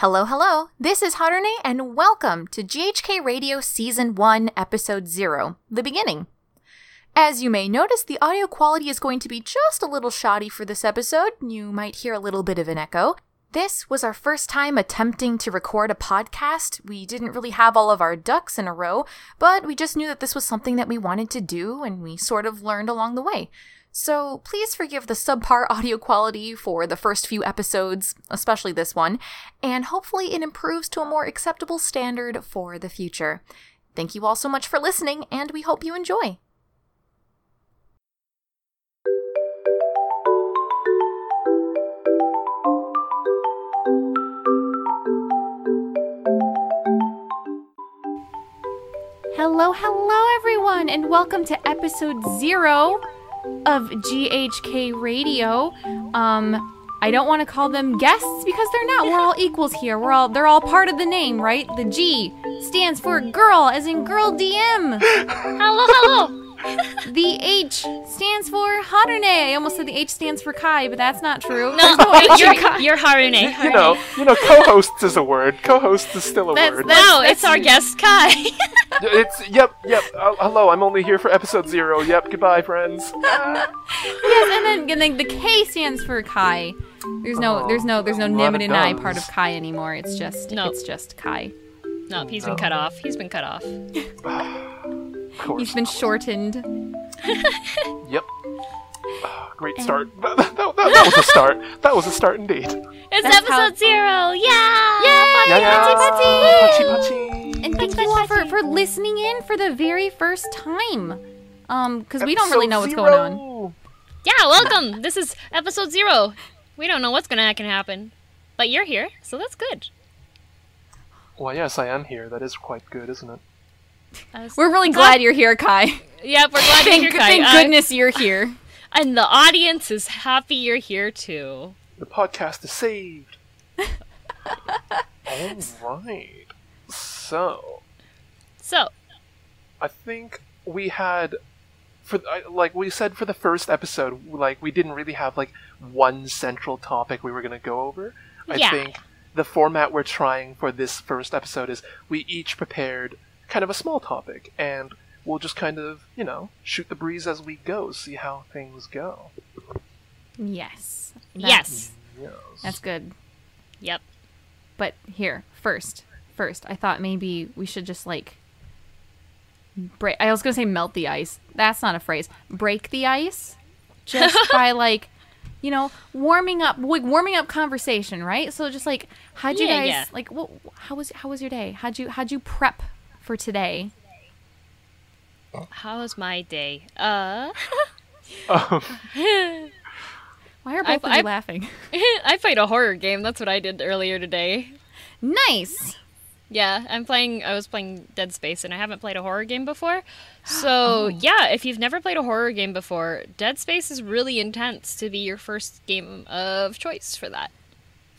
Hello, hello. This is Harune, and welcome to GHK Radio Season 1, Episode 0, The Beginning. As you may notice, the audio quality is going to be just a little shoddy for this episode. You might hear a little bit of an echo. This was our first time attempting to record a podcast. We didn't really have all of our ducks in a row, but we just knew that this was something that we wanted to do, and we sort of learned along the way. So please forgive the subpar audio quality for the first few episodes, especially this one, and hopefully it improves to a more acceptable standard for the future. Thank you all so much for listening, and we hope you enjoy. Hello, hello, everyone, and welcome to episode zero of GHK Radio. Um, I don't want to call them guests because they're not. We're all equals here. We're all they're all part of the name, right? The G stands for girl, as in girl DM. Hello, hello. The H stands for Harune. I almost said the H stands for Kai, but that's not true. No, There's H you're, Kai. you're Harune. You know, you know, co-host is a word. Co-host is still a That's- word. that's- No, it's our guest Kai. It's yep, yep. Uh, hello, I'm only here for episode zero. Yep, goodbye, friends. Yes, and then, and then the K stands for Kai. There's no, there's no, there's no lot Nim of and I part of Kai anymore. It's just, No. it's just Kai. nope, he's been cut off. He's been cut off. Of course. He's been shortened. Yep. Ah, Great start. That, that, that, that was a start. That was a start indeed. It's That's episode how- zero. Yeah. Yeah, yeah. Pachi, Pachi, pachi. And thank you all for, for listening in for the very first time. Um, because we don't really know what's going on. on. Yeah. Welcome. This is episode zero. We don't know what's gonna can happen, but you're here, so that's good. Well, yes, I am here. That is quite good, isn't it? As- We're really glad you're here, Kai. yeah, we're glad Thank, you're here, Kai. thank Uh, goodness you're here. and the audience is happy you're here too. The podcast is saved. All right. So, So, I think we had for like we said for the first episode like we didn't really have like one central topic we were going to go over. I Yeah. think the format we're trying for this first episode is we each prepared kind of a small topic and we'll just kind of, you know, shoot the breeze as we go, see how things go. Yes. yes. Yes. That's good. Yep. But here, first, first, I thought maybe we should just like break. I was gonna say melt the ice. That's not a phrase. Break the ice, just by like, you know, warming up, like warming up conversation, right? So just like, how'd you Yeah, guys yeah. like? What? How was how was your day? How'd you how'd you prep for today? How was my day? Uh, Um, Why are I- both of you I- laughing? I played a horror game. That's what I did earlier today. nice. Yeah, I'm playing. I was playing Dead Space, and I haven't played a horror game before. Oh. So yeah, if you've never played a horror game before, Dead Space is really intense to be your first game of choice for that.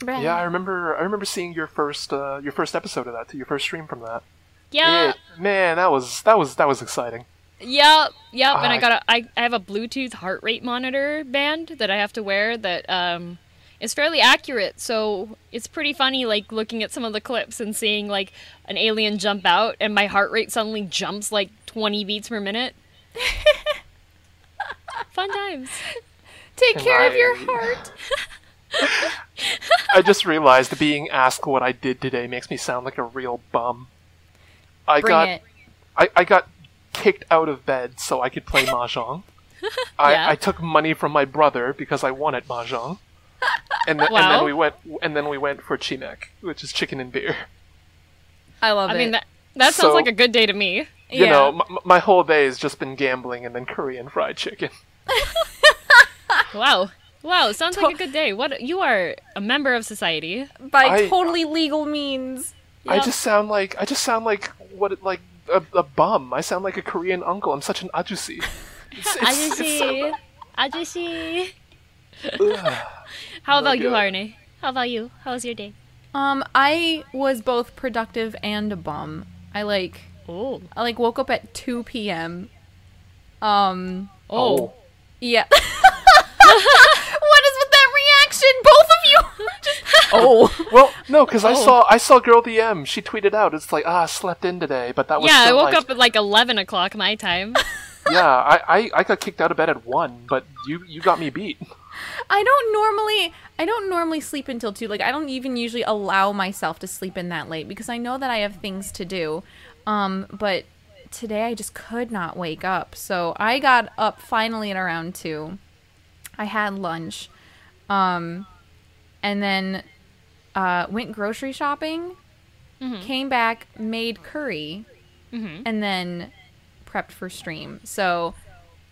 yeah, I remember I remember seeing your first uh, your first episode of that, too, your first stream from that. Yeah, It- man, that was that was that was exciting. yep, yep. And I Ah. got a. I, I have a Bluetooth heart rate monitor band that I have to wear that um is fairly accurate. So it's pretty funny, like looking at some of the clips and seeing like an alien jump out, and my heart rate suddenly jumps like 20 beats per minute. Fun times. Take Can care of your heart. I just realized being asked what I did today makes me sound like a real bum. I Bring got it. I, I got kicked out of bed so I could play mahjong. I, Yeah. I took money from my brother because I won at mahjong. And, th- and then we went and then we went for chimaek, which is chicken and beer. I love that. I it. mean that that sounds So- like a good day to me. You Yeah. know, m- my whole day has just been gambling and then Korean fried chicken. Wow. Wow, sounds like a good day. What you are a member of society. by I- totally legal means. I just sound like I just sound like what it- like a, a bum. I sound like a Korean uncle. I'm such an ajusi. It's, it's, it's so- How about you, good. Harune? How about you? How was your day? Um, I was both productive and a bum. I like Oh. I like woke up at two p.m. Um, Oh. Oh. yeah. what is with that reaction? Both of you just oh, Well, no, because I saw I saw Girl DM. She tweeted out, "It's like ah, I slept in today," but that was yeah, I still, woke like- up at like eleven o'clock my time. Yeah, I, I I got kicked out of bed at one, but you you got me beat. I don't normally I don't normally sleep until 2. Like I don't even usually allow myself to sleep in that late because I know that I have things to do. Um but today I just could not wake up. So I got up finally at around 2. I had lunch. Um and then uh went grocery shopping. Came back, made curry, and then prepped for stream. So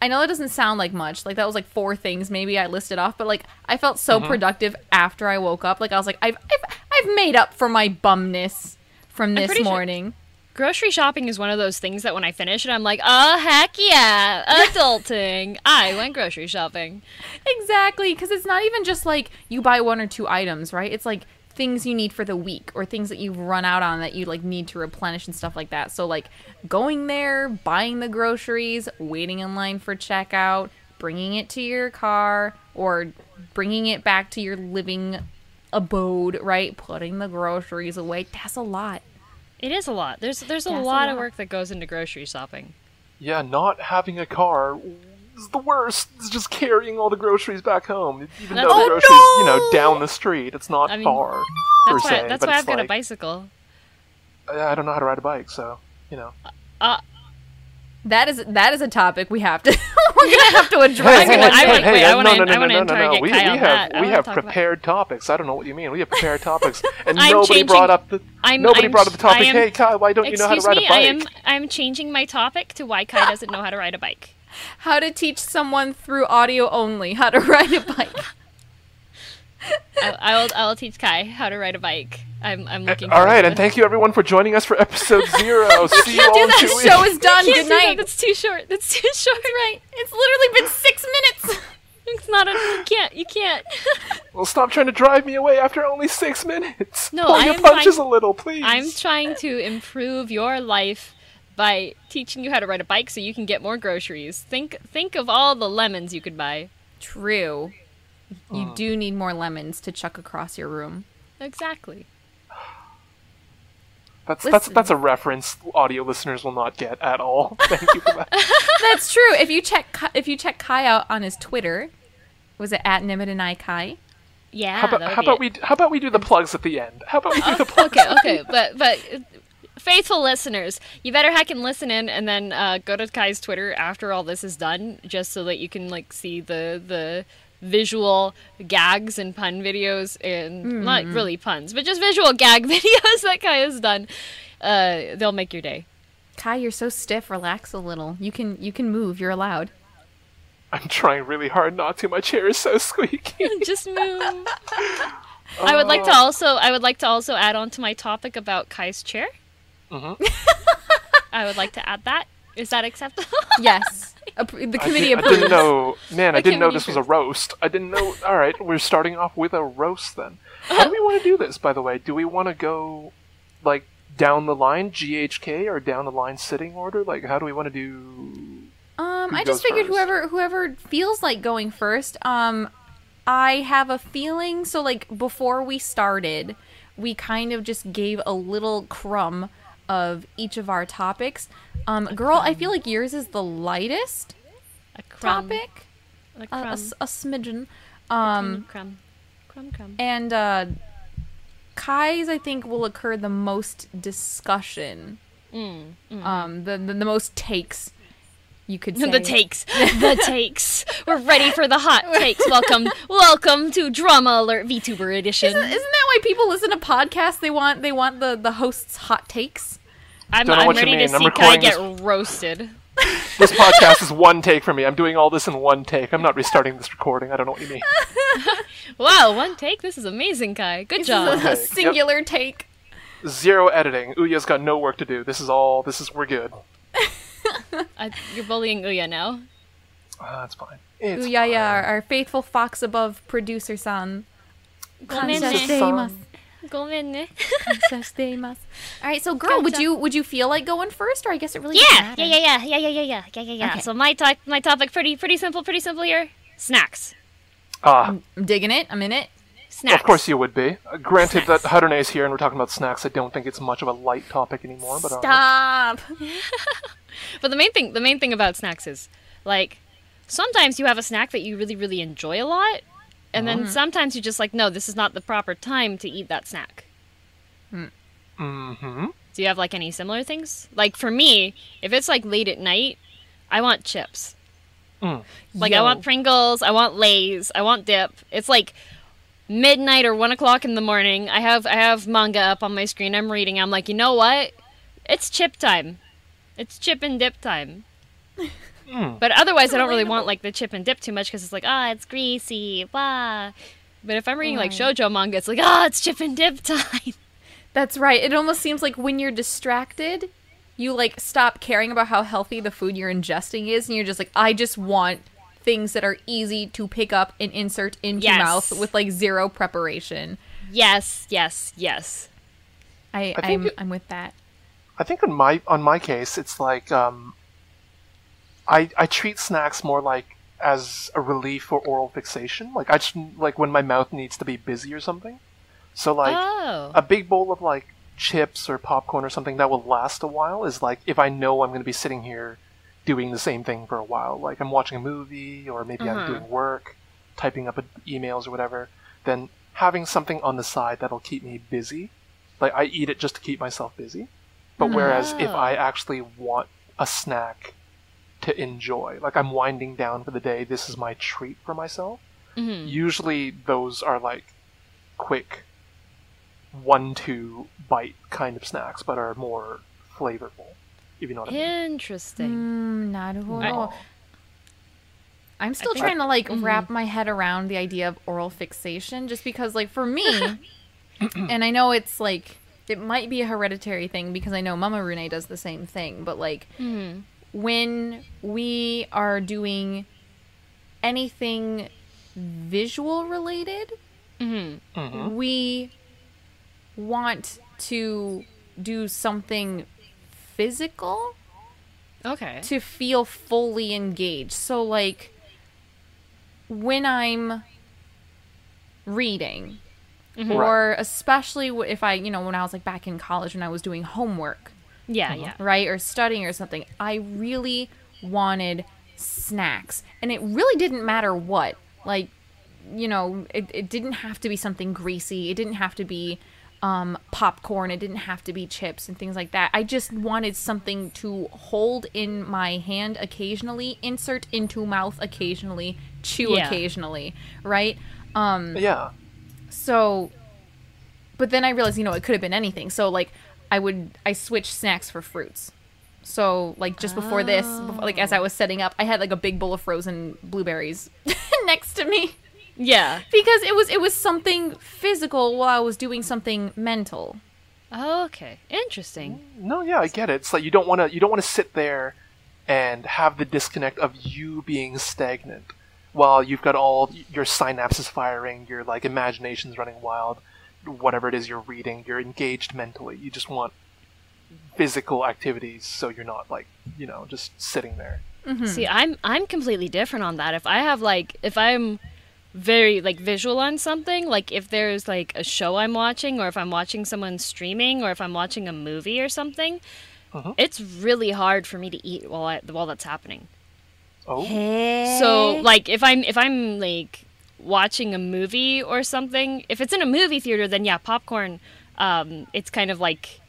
I know that doesn't sound like much. Like that was like four things maybe I listed off, but like I felt so productive after I woke up. Like I was like I've I've, I've made up for my bumness from this pretty sure- morning. Grocery shopping is one of those things that when I finish it, I'm like, oh heck yeah, adulting. I went grocery shopping. Exactly, because it's not even just like you buy one or two items, right? It's like things you need for the week or things that you've run out on that you like need to replenish and stuff like that. So like going there, buying the groceries, waiting in line for checkout, bringing it to your car or bringing it back to your living abode, right? Putting the groceries away. That's a lot. It is a lot. There's there's a That's a lot of work that goes into grocery shopping. Yeah, not having a car is the worst. It's just carrying all the groceries back home, even That's- though the groceries, you know, down the street. It's not I mean, far That's per why se. that's why I've got a bicycle. I I don't know how to ride a bike, so you know. Uh, That is that is a topic we have to we're gonna have to address. I'm gonna- one I day. would- wait, I uh, wanna- no, no, I no, wanna no, no, no. We, Kai we have that. I we have talk about- prepared topics. I don't know what you mean. We have prepared topics, and I'm nobody changing- brought up the I'm- nobody I'm brought up the topic. I am- hey, Kai, why don't you know how to ride me, a bike? I am I'm changing my topic to why Kai doesn't know how to ride a bike. How to teach someone through audio only how to ride a bike. I, I will I will teach Kai how to ride a bike. I'm I'm uh, looking. All forward right, to and thank you everyone for joining us for episode zero. See you all Do in that two show is done. Good do that, night. That's too short. That's too short. right. It's literally been six minutes. It's not. A, you can't. You can't. Well, stop trying to drive me away after only six minutes. No, Pull I your am punches trying- a little, please. I'm trying to improve your life by teaching you how to ride a bike so you can get more groceries. Think think of all the lemons you could buy. True. You do need more lemons to chuck across your room. Exactly. That's that's Listen. that's a reference audio listeners will not get at all. Thank you for that. That's true. If you check Kai- if you check Kai out on his Twitter, was it at Nemurenai Kai? Yeah. How about, how about we how about we do the plugs at the end? How about we do the plugs? okay, okay, but but faithful listeners, you better hack and listen in, and then uh, go to Kai's Twitter after all this is done, just so that you can like see the the visual gags and pun videos, and not really puns, but just visual gag videos that Kai has done. Uh, they'll make your day. Kai, you're so stiff. Relax a little. You can you can move. You're allowed. I'm trying really hard not to. My chair is so squeaky. just move. I would like to also I would like to also add on to my topic about Kai's chair. Mhm. I would like to add that. Is that acceptable? Yes. The I, committee did, I didn't know, man. I didn't know this was a roast. I didn't know. All right, we're starting off with a roast then. How do we want to do this? By the way, do we want to go like down the line GHK or down the line sitting order? Like, how do we want to do? Um, I just figured first? whoever whoever feels like going first. Um, I have a feeling. So like before we started, we kind of just gave a little crumb of each of our topics. Um, girl, I feel like yours is the lightest A crumb. topic, A a, crumb. a s- a smidgen. Um, crumb. Crumb crumb. and uh, Kai's I think will occur the most discussion. Mm, mm. Um, the, the the most takes. You could say the takes. The takes. We're ready for the hot takes. Welcome welcome to Drama Alert VTuber edition. Isn't, isn't that why people listen to podcasts? They want they want the the host's hot takes. I'm, Don't know I'm what you ready to mean. I'm see Kai recording get roasted. This podcast is one take for me. I'm doing all this in one take. I'm not restarting this recording. I don't know what you mean. Wow, one take. This is amazing, Kai. Good This job. is a, a Okay, yep. singular take. Zero editing. Uya's got no work to do. This is all. This is we're good. I, you're bullying Uya now. Ah, that's fine. It's Ooh, yeah, fine. yeah, our, our faithful fox above producer san. Gomenne. Kansas Gomenne. All right, so girl, would Gotcha. you would you feel like going first, or I guess it really Yeah, doesn't yeah, yeah, yeah, yeah, yeah, yeah, yeah, yeah, yeah, yeah. Okay. So my to- my topic pretty pretty simple, pretty simple here. Snacks. Ah, I'm digging it. I'm in it. Snacks. Of course you would be. Uh, granted that Harune is here and we're talking about snacks, I don't think it's much of a light topic anymore. But alright. Stop. But the main thing, the main thing about snacks is, like, sometimes you have a snack that you really, really enjoy a lot, and then sometimes you're just like, no, this is not the proper time to eat that snack. Mm-hmm. Do you have like any similar things? Like for me, if it's like late at night, I want chips. Mm. Like I want Pringles, I want Lay's, I want dip. It's like midnight or one o'clock in the morning. I have I have manga up on my screen. I'm reading. I'm like, you know what? It's chip time. It's chip and dip time. Mm. But otherwise, I don't really want like the chip and dip too much because it's like, ah, it's greasy, blah. But if I'm reading like shojo manga, it's like, ah, it's chip and dip time. That's right. It almost seems like when you're distracted, you like stop caring about how healthy the food you're ingesting is, and you're just like, I just want things that are easy to pick up and insert into Yes. mouth with like zero preparation. yes, yes, yes. I, I think I'm it- I'm with that. I think on my on my case, it's like um, I I treat snacks more like as a relief for oral fixation. Like I just like when my mouth needs to be busy or something. So like oh. a big bowl of like chips or popcorn or something that will last a while is like if I know I'm going to be sitting here doing the same thing for a while. Like I'm watching a movie or maybe Uh-huh. I'm doing work, typing up emails or whatever. Then having something on the side that'll keep me busy. Like I eat it just to keep myself busy. But whereas if Oh. I actually want a snack to enjoy, like I'm winding down for the day, this is my treat for myself. Mhm. Usually those are like quick one two bite kind of snacks, but are more flavorful. If you know what I mean. Interesting. Mm, naruhodo. I'm still think- trying to like Mhm. wrap my head around the idea of oral fixation just because like for me and I know it's like it might be a hereditary thing because I know Mama Rune does the same thing, but like Mhm. when we are doing anything visual related, Mhm. Mhm. we want to do something physical Okay. to feel fully engaged. So, like, when I'm reading, Mhm. or especially if I, you know, when I was like back in college when I was doing homework, Yeah, yeah. right, or studying or something, I really wanted snacks. And it really didn't matter what. Like, you know, it, it didn't have to be something greasy, it didn't have to be um, popcorn, it didn't have to be chips and things like that. I just wanted something to hold in my hand occasionally, insert into mouth occasionally, chew Yeah. occasionally, right? Um, Yeah. so, but then I realized, you know, it could have been anything. So, like, I would, I switched snacks for fruits. So, like, just before this, bef- like, as I was setting up, I had like a big bowl of frozen blueberries next to me Yeah. because it was, it was something physical while I was doing something mental. Okay. Interesting. No, yeah, I get it. It's like you don't want to you don't want to sit there and have the disconnect of you being stagnant while you've got all your synapses firing, your like imagination's running wild, whatever it is you're reading, you're engaged mentally. You just want physical activities so you're not like, you know, just sitting there. Mm-hmm. See, I'm I'm completely different on that. If I have like if I'm very like visual on something, like if there's like a show I'm watching or if I'm watching someone streaming or if I'm watching a movie or something, Uh-huh. it's really hard for me to eat while I, while that's happening. Oh, So like if I'm if I'm like watching a movie or something, if it's in a movie theater, then yeah, popcorn. Um, it's kind of like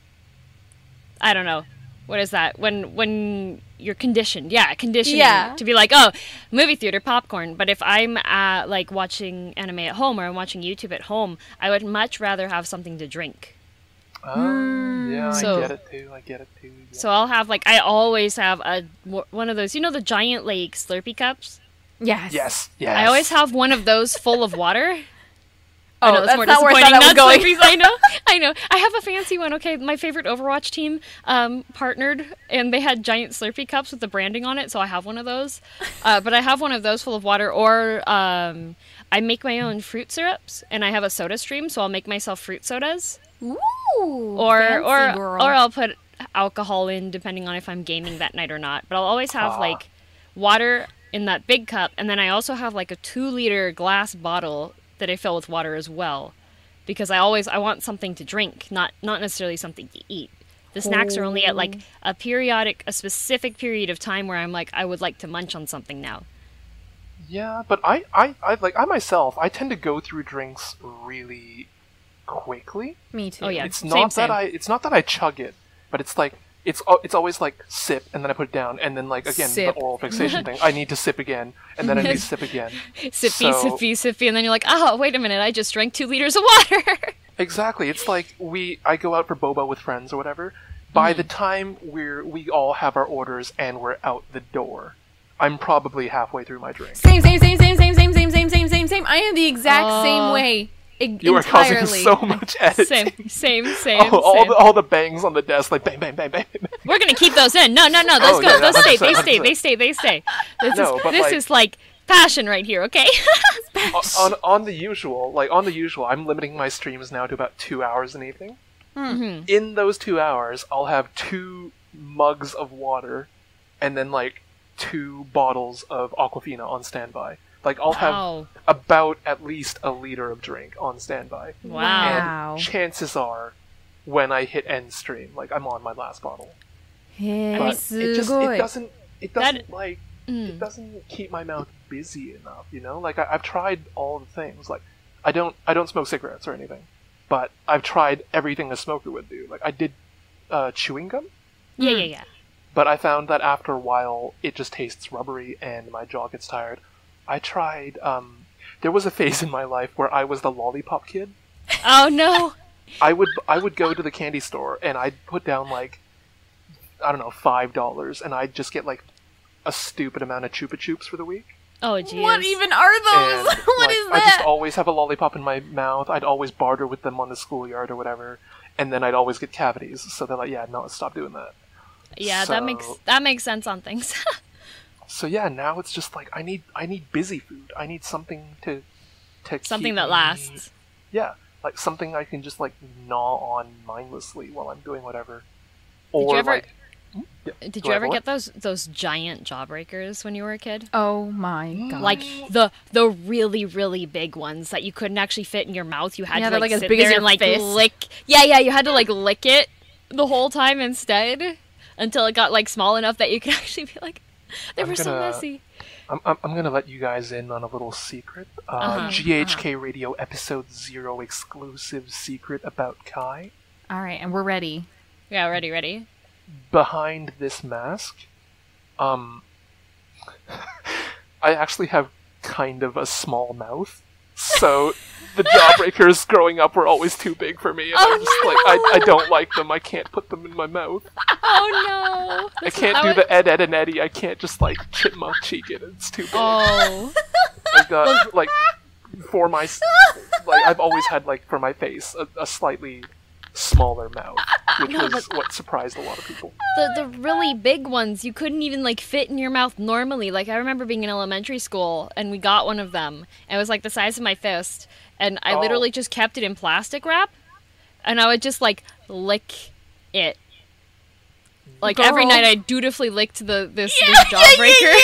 I don't know, what is that? When when you're conditioned, yeah, conditioned Yeah. to be like, oh, movie theater popcorn. But if I'm uh, like watching anime at home or I'm watching YouTube at home, I would much rather have something to drink. oh yeah, So- I get it too. I get it too. yeah. So I'll have like I always have a one of those, you know, the giant like Slurpee cups. Yes. yes, yes. I always have one of those full of water. Oh, I know, it's that's more not where I thought disappointing. I was going. I know, I know. I have a fancy one. Okay, my favorite Overwatch team um, partnered, and they had giant Slurpee cups with the branding on it, so I have one of those. Uh, but I have one of those full of water, or um, I make my own fruit syrups, and I have a Soda Stream, so I'll make myself fruit sodas, Ooh, or or girl. or I'll put alcohol in, depending on if I'm gaming that night or not. But I'll always have Ah. like water in that big cup, and then I also have like a two liter glass bottle that I fill with water as well, because I always I want something to drink, not not necessarily something to eat. The snacks are only at like oh. a periodic, a specific period of time where I'm like I would like to munch on something now. Yeah, but I, I, I like I myself, I tend to go through drinks really quickly. Me too. Oh, yeah. It's same, not same. that I, it's not that I chug it, but it's like it's it's always like sip and then I put it down and then like again Sip. the oral fixation thing. I need to sip again and then I need to sip again. Sippy, So- sippy, sippy, and then you're like, oh, wait a minute, I just drank two liters of water. Exactly. It's like we I go out for boba with friends or whatever. By Mm. the time we're we all have our orders and we're out the door, I'm probably halfway through my drink. Same, same, same, same, same, same, same, same, same, same, same. I am the exact same Oh. way. E- You are causing so much editing. same, same, same. all, all same. the all the bangs on the desk, like bang, bang, bang, bang. bang. We're gonna keep those in. No, no, no. Those Oh, go. yeah, those stay. They stay. They stay. They stay. This No, is this like- is like passion right here. Okay. on on the usual, like on the usual, I'm limiting my streams now to about two hours an evening. Mm-hmm. In those two hours, I'll have two mugs of water, and then like two bottles of Aquafina on standby. Like I'll wow. have about at least a liter of drink on standby. Wow. And chances are, when I hit end stream, like I'm on my last bottle. But it just it doesn't it doesn't that... like mm. it doesn't keep my mouth busy enough. You know, like I, I've tried all the things. Like I don't I don't smoke cigarettes or anything, but I've tried everything a smoker would do. Like I did uh, chewing gum. Yeah, yeah, mm. yeah. But I found that after a while, it just tastes rubbery and my jaw gets tired. I tried. Um, there was a phase in my life where I was the lollipop kid. Oh no. I would I would go to the candy store and I'd put down like I don't know five dollars and I'd just get like a stupid amount of Chupa Chups for the week. Oh jeez. What even are those? And what like, is I just always have a lollipop in my mouth. I'd always barter with them on the schoolyard or whatever, and then I'd always get cavities. So they're like, "Yeah, no, stop doing that." Yeah, that makes that makes sense on things. So yeah, now it's just like I need I need busy food. I need something to to Something keep that me- lasts. Yeah, like something I can just like gnaw on mindlessly while I'm doing whatever. Did Or you ever like, Yeah, Did you ever get those those giant jawbreakers when you were a kid? Oh my mm. god. Like the the really really big ones that you couldn't actually fit in your mouth. You had Yeah, to like, like, as sit big as there your and like fist. lick. Yeah, yeah, you had to like lick it the whole time instead until it got like small enough that you could actually be like, they I'm were so gonna- messy. I'm, I'm, I'm gonna let you guys in on a little secret. Uh, Uh-huh, GHK Radio Episode Zero exclusive secret about Kai. All right, and we're ready. Yeah, ready, ready. Behind this mask, um, I actually have kind of a small mouth, so the jawbreakers growing up were always too big for me, and Oh, I'm just like, I, I don't like them. I can't put them in my mouth. Oh no! I can't do the Ed, Ed, and Eddy. I can't just like chipmunk cheek it. It's too big. Oh, like uh, like for my like I've always had like for my face a, a slightly smaller mouth, which No, was what surprised a lot of people. the the really big ones you couldn't even like fit in your mouth normally. Like I remember being in elementary school and we got one of them. And it was like the size of my fist, and I Oh. literally just kept it in plastic wrap, and I would just like lick it. Like every night, I dutifully licked the this, this jawbreaker,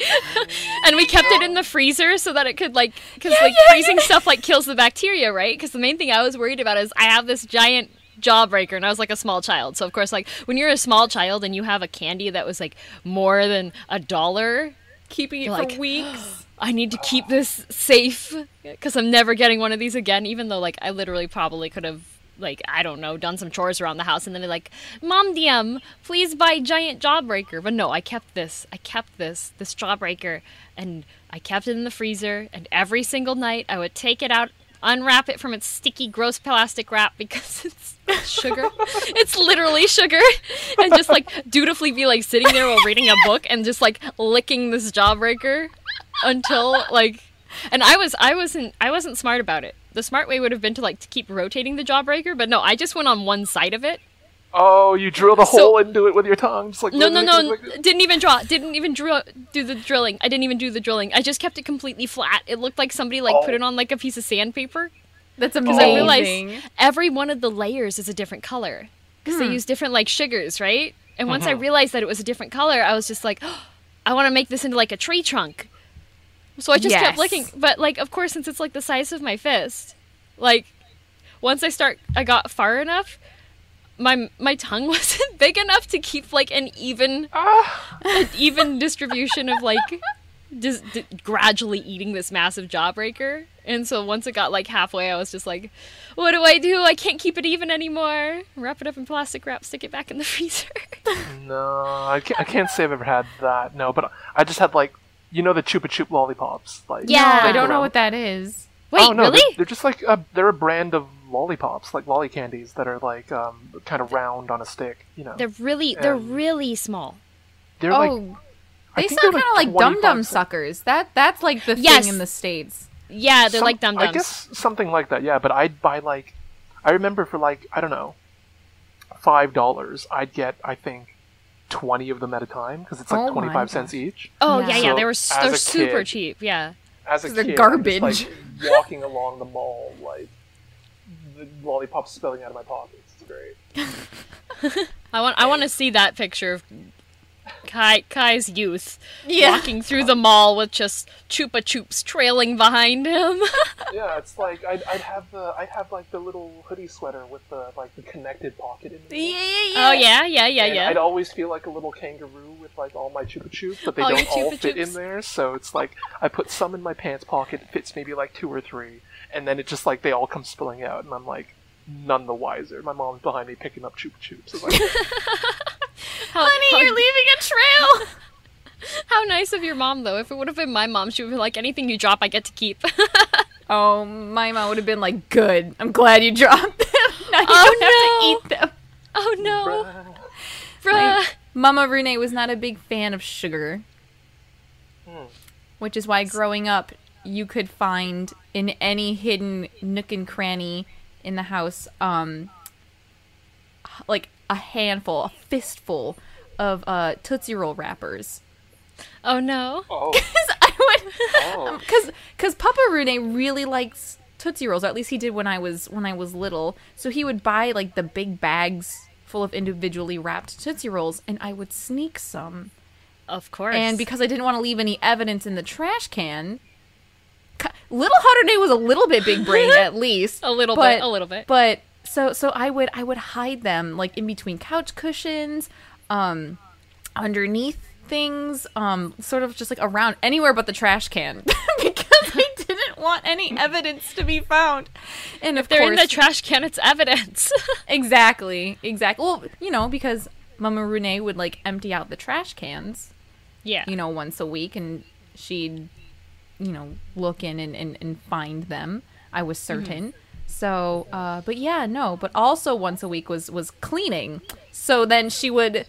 and we kept it in the freezer so that it could like because like freezing stuff like kills the bacteria, right? Because the main thing I was worried about is I have this giant jawbreaker and I was like a small child. So of course like when you're a small child and you have a candy that was like more than a dollar, Keeping it You're for like, weeks. I need to keep this safe because I'm never getting one of these again. Even though like I literally probably could have like I don't know done some chores around the house and then they're like, Mom DM, please buy giant jawbreaker. But no, I kept this. I kept this this jawbreaker and I kept it in the freezer. And every single night I would take it out. Unwrap it from its sticky, gross plastic wrap because it's sugar. it's literally sugar, and just like dutifully be like sitting there while reading a book and just like licking this jawbreaker until like and I was I wasn't I wasn't smart about it. The smart way would have been to like to keep rotating the jawbreaker, but no, I just went on one side of it. Oh, you drilled a So- hole into it with your tongue, just like No, no, no, like- like- didn't even draw, didn't even drill, do the drilling. I didn't even do the drilling. I just kept it completely flat. It looked like somebody like put Oh. it on like a piece of sandpaper. That's I amazing. I realized every one of the layers is a different color because they Hmm. use different like sugars, right? And once I Mhm. realized that it was a different color, I was just like, I want to make this into like a tree trunk. So I just Yes. kept looking, But like, of course, since it's like the size of my fist, like once I start, I got far enough. My my tongue wasn't big enough to keep like an even Ah, an even distribution of like just d- gradually eating this massive jawbreaker. And so once it got like halfway, I was just like, "What do I do? I can't keep it even anymore. Wrap it up in plastic wrap, stick it back in the freezer." no, I can't, I can't say I've ever had that. No, but I just had like, you know, the Chupa Chup lollipops. Like, Yeah. I don't know what that is. Wait, oh, no, really? They're, they're just like a, they're a brand of lollipops, like lolly candies that are like um, kind of round on a stick. You know, They're really they're Um, really small. they're like oh, I they sound kind of like 25 dum dum suckers. That that's like the Yes. thing in the states. Yeah, they're Some- like dum I guess something like that. Yeah, but I'd buy like, I remember for like I don't know, five dollars, I'd get I think twenty of them at a time because it's like Oh twenty five cents each. Oh Yeah. yeah, yeah, So, they were as they're super kid- cheap. Yeah. As a They're kid, I'm garbage. just, like walking along the mall, like the lollipops spilling out of my pockets. It's great. I want I want to see that picture of Kai Kai's youth Yeah. walking through the mall with just chupa chups trailing behind him. Yeah, it's like I'd, I'd have the I'd have like the little hoodie sweater with the like the connected pocket in Yeah, it. yeah, oh yeah, yeah, yeah, And yeah. I'd always feel like a little kangaroo with like all my chupa chups, but they All don't all Chupa fit in there. So it's like I put some in my pants pocket, it fits maybe like two or three, and then it just like they all come spilling out, and I'm like none the wiser. My mom's behind me picking up chupa chups. It's like, How, Honey, how, you're leaving a trail. how nice of your mom though. If it would have been my mom, she would be like, anything you drop, I get to keep. oh, my mom would have been like, "Good. I'm glad you dropped them. now you Oh, don't have to eat them." oh no, bruh. bruh. Mama Renee was not a big fan of sugar, Hmm. which is why growing up, you could find in any hidden nook and cranny in the house, um, like a handful, a fistful of uh, Tootsie Roll wrappers. Oh no. Oh, Because I would, Oh. because because Papa Rene really likes Tootsie Rolls, or at least he did when I was when I was little. So he would buy like the big bags full of individually wrapped Tootsie Rolls, and I would sneak some. Of course. And because I didn't want to leave any evidence in the trash can, Ki- Little Hardernay was a little bit big brain at least. a little but- bit, a little bit. But so so I would I would hide them like in between couch cushions, um, underneath things, um, sort of just like around anywhere but the trash can because I didn't want any evidence to be found. And of They're course, in the trash can. It's evidence. exactly, exactly. Well, you know because Mama Renee would like empty out the trash cans yeah. you know, once a week and she'd, you know, look in and, and, and find them. I was certain. So, uh, but yeah, no, but also once a week was, was cleaning. So then she would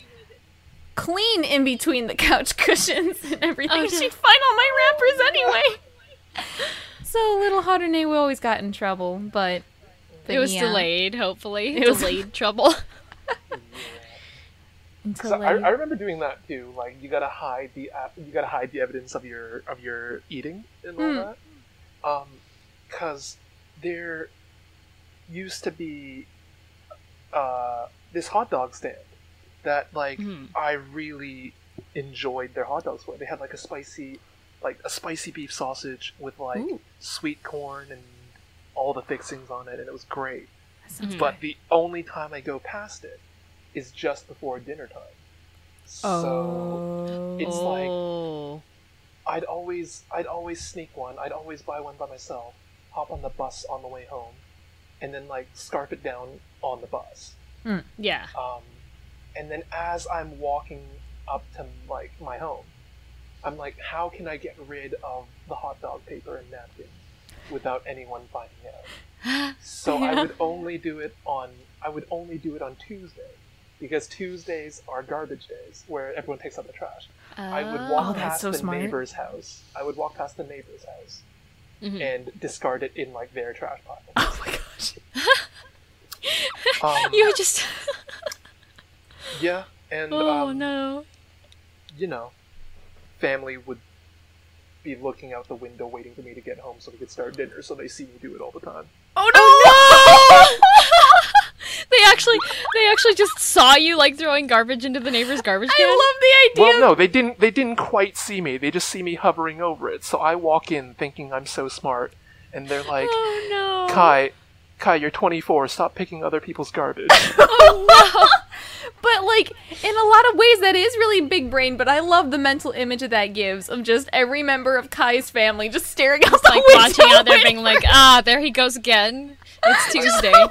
clean in between the couch cushions and everything. Oh, no. She'd find all my wrappers anyway. so little Hardernay we always got in trouble, but, but it was yeah, delayed, hopefully. It was- delayed trouble. Until I. I remember doing that too. Like you gotta hide the ap- you gotta hide the evidence of your of your eating and all Hmm. that. Um, because there used to be uh this hot dog stand that like Hmm. I really enjoyed their hot dogs for. They had like a spicy like a spicy beef sausage with like Ooh. sweet corn and all the fixings on it, and it was great. But the only time I go past it is just before dinner time. So Oh. it's like oh. I'd always I'd always sneak one. I'd always buy one by myself, hop on the bus on the way home, and then like scarf it down on the bus. Yeah. Um, and then as I'm walking up to like my home, I'm like, how can I get rid of the hot dog paper and napkins without anyone finding out? So I would only do it on I would only do it on Tuesday. Because Tuesdays are garbage days where everyone takes out the trash. I would walk Oh, past so the smart. neighbor's house. I would walk past the neighbor's house Mhm. and discard it in like their trash pile. Oh my gosh. Um, You just. yeah, and oh um, no. you know, family would be looking out the window waiting for me to get home so we could start dinner. So they see me do it all the time. Oh no! they actually, they actually just saw saw you like throwing garbage into the neighbor's garbage can. I love the idea. Well, no, they didn't. They didn't quite see me. They just see me hovering over it. So I walk in thinking I'm so smart, and they're like, oh no, "Kai, Kai, you're 24. Stop picking other people's garbage." oh no. But like in a lot of ways, that is really big brain. But I love the mental image that that gives of just every member of Kai's family just staring out the like window, watching out there, being like, ah, there he goes again. It's Tuesday.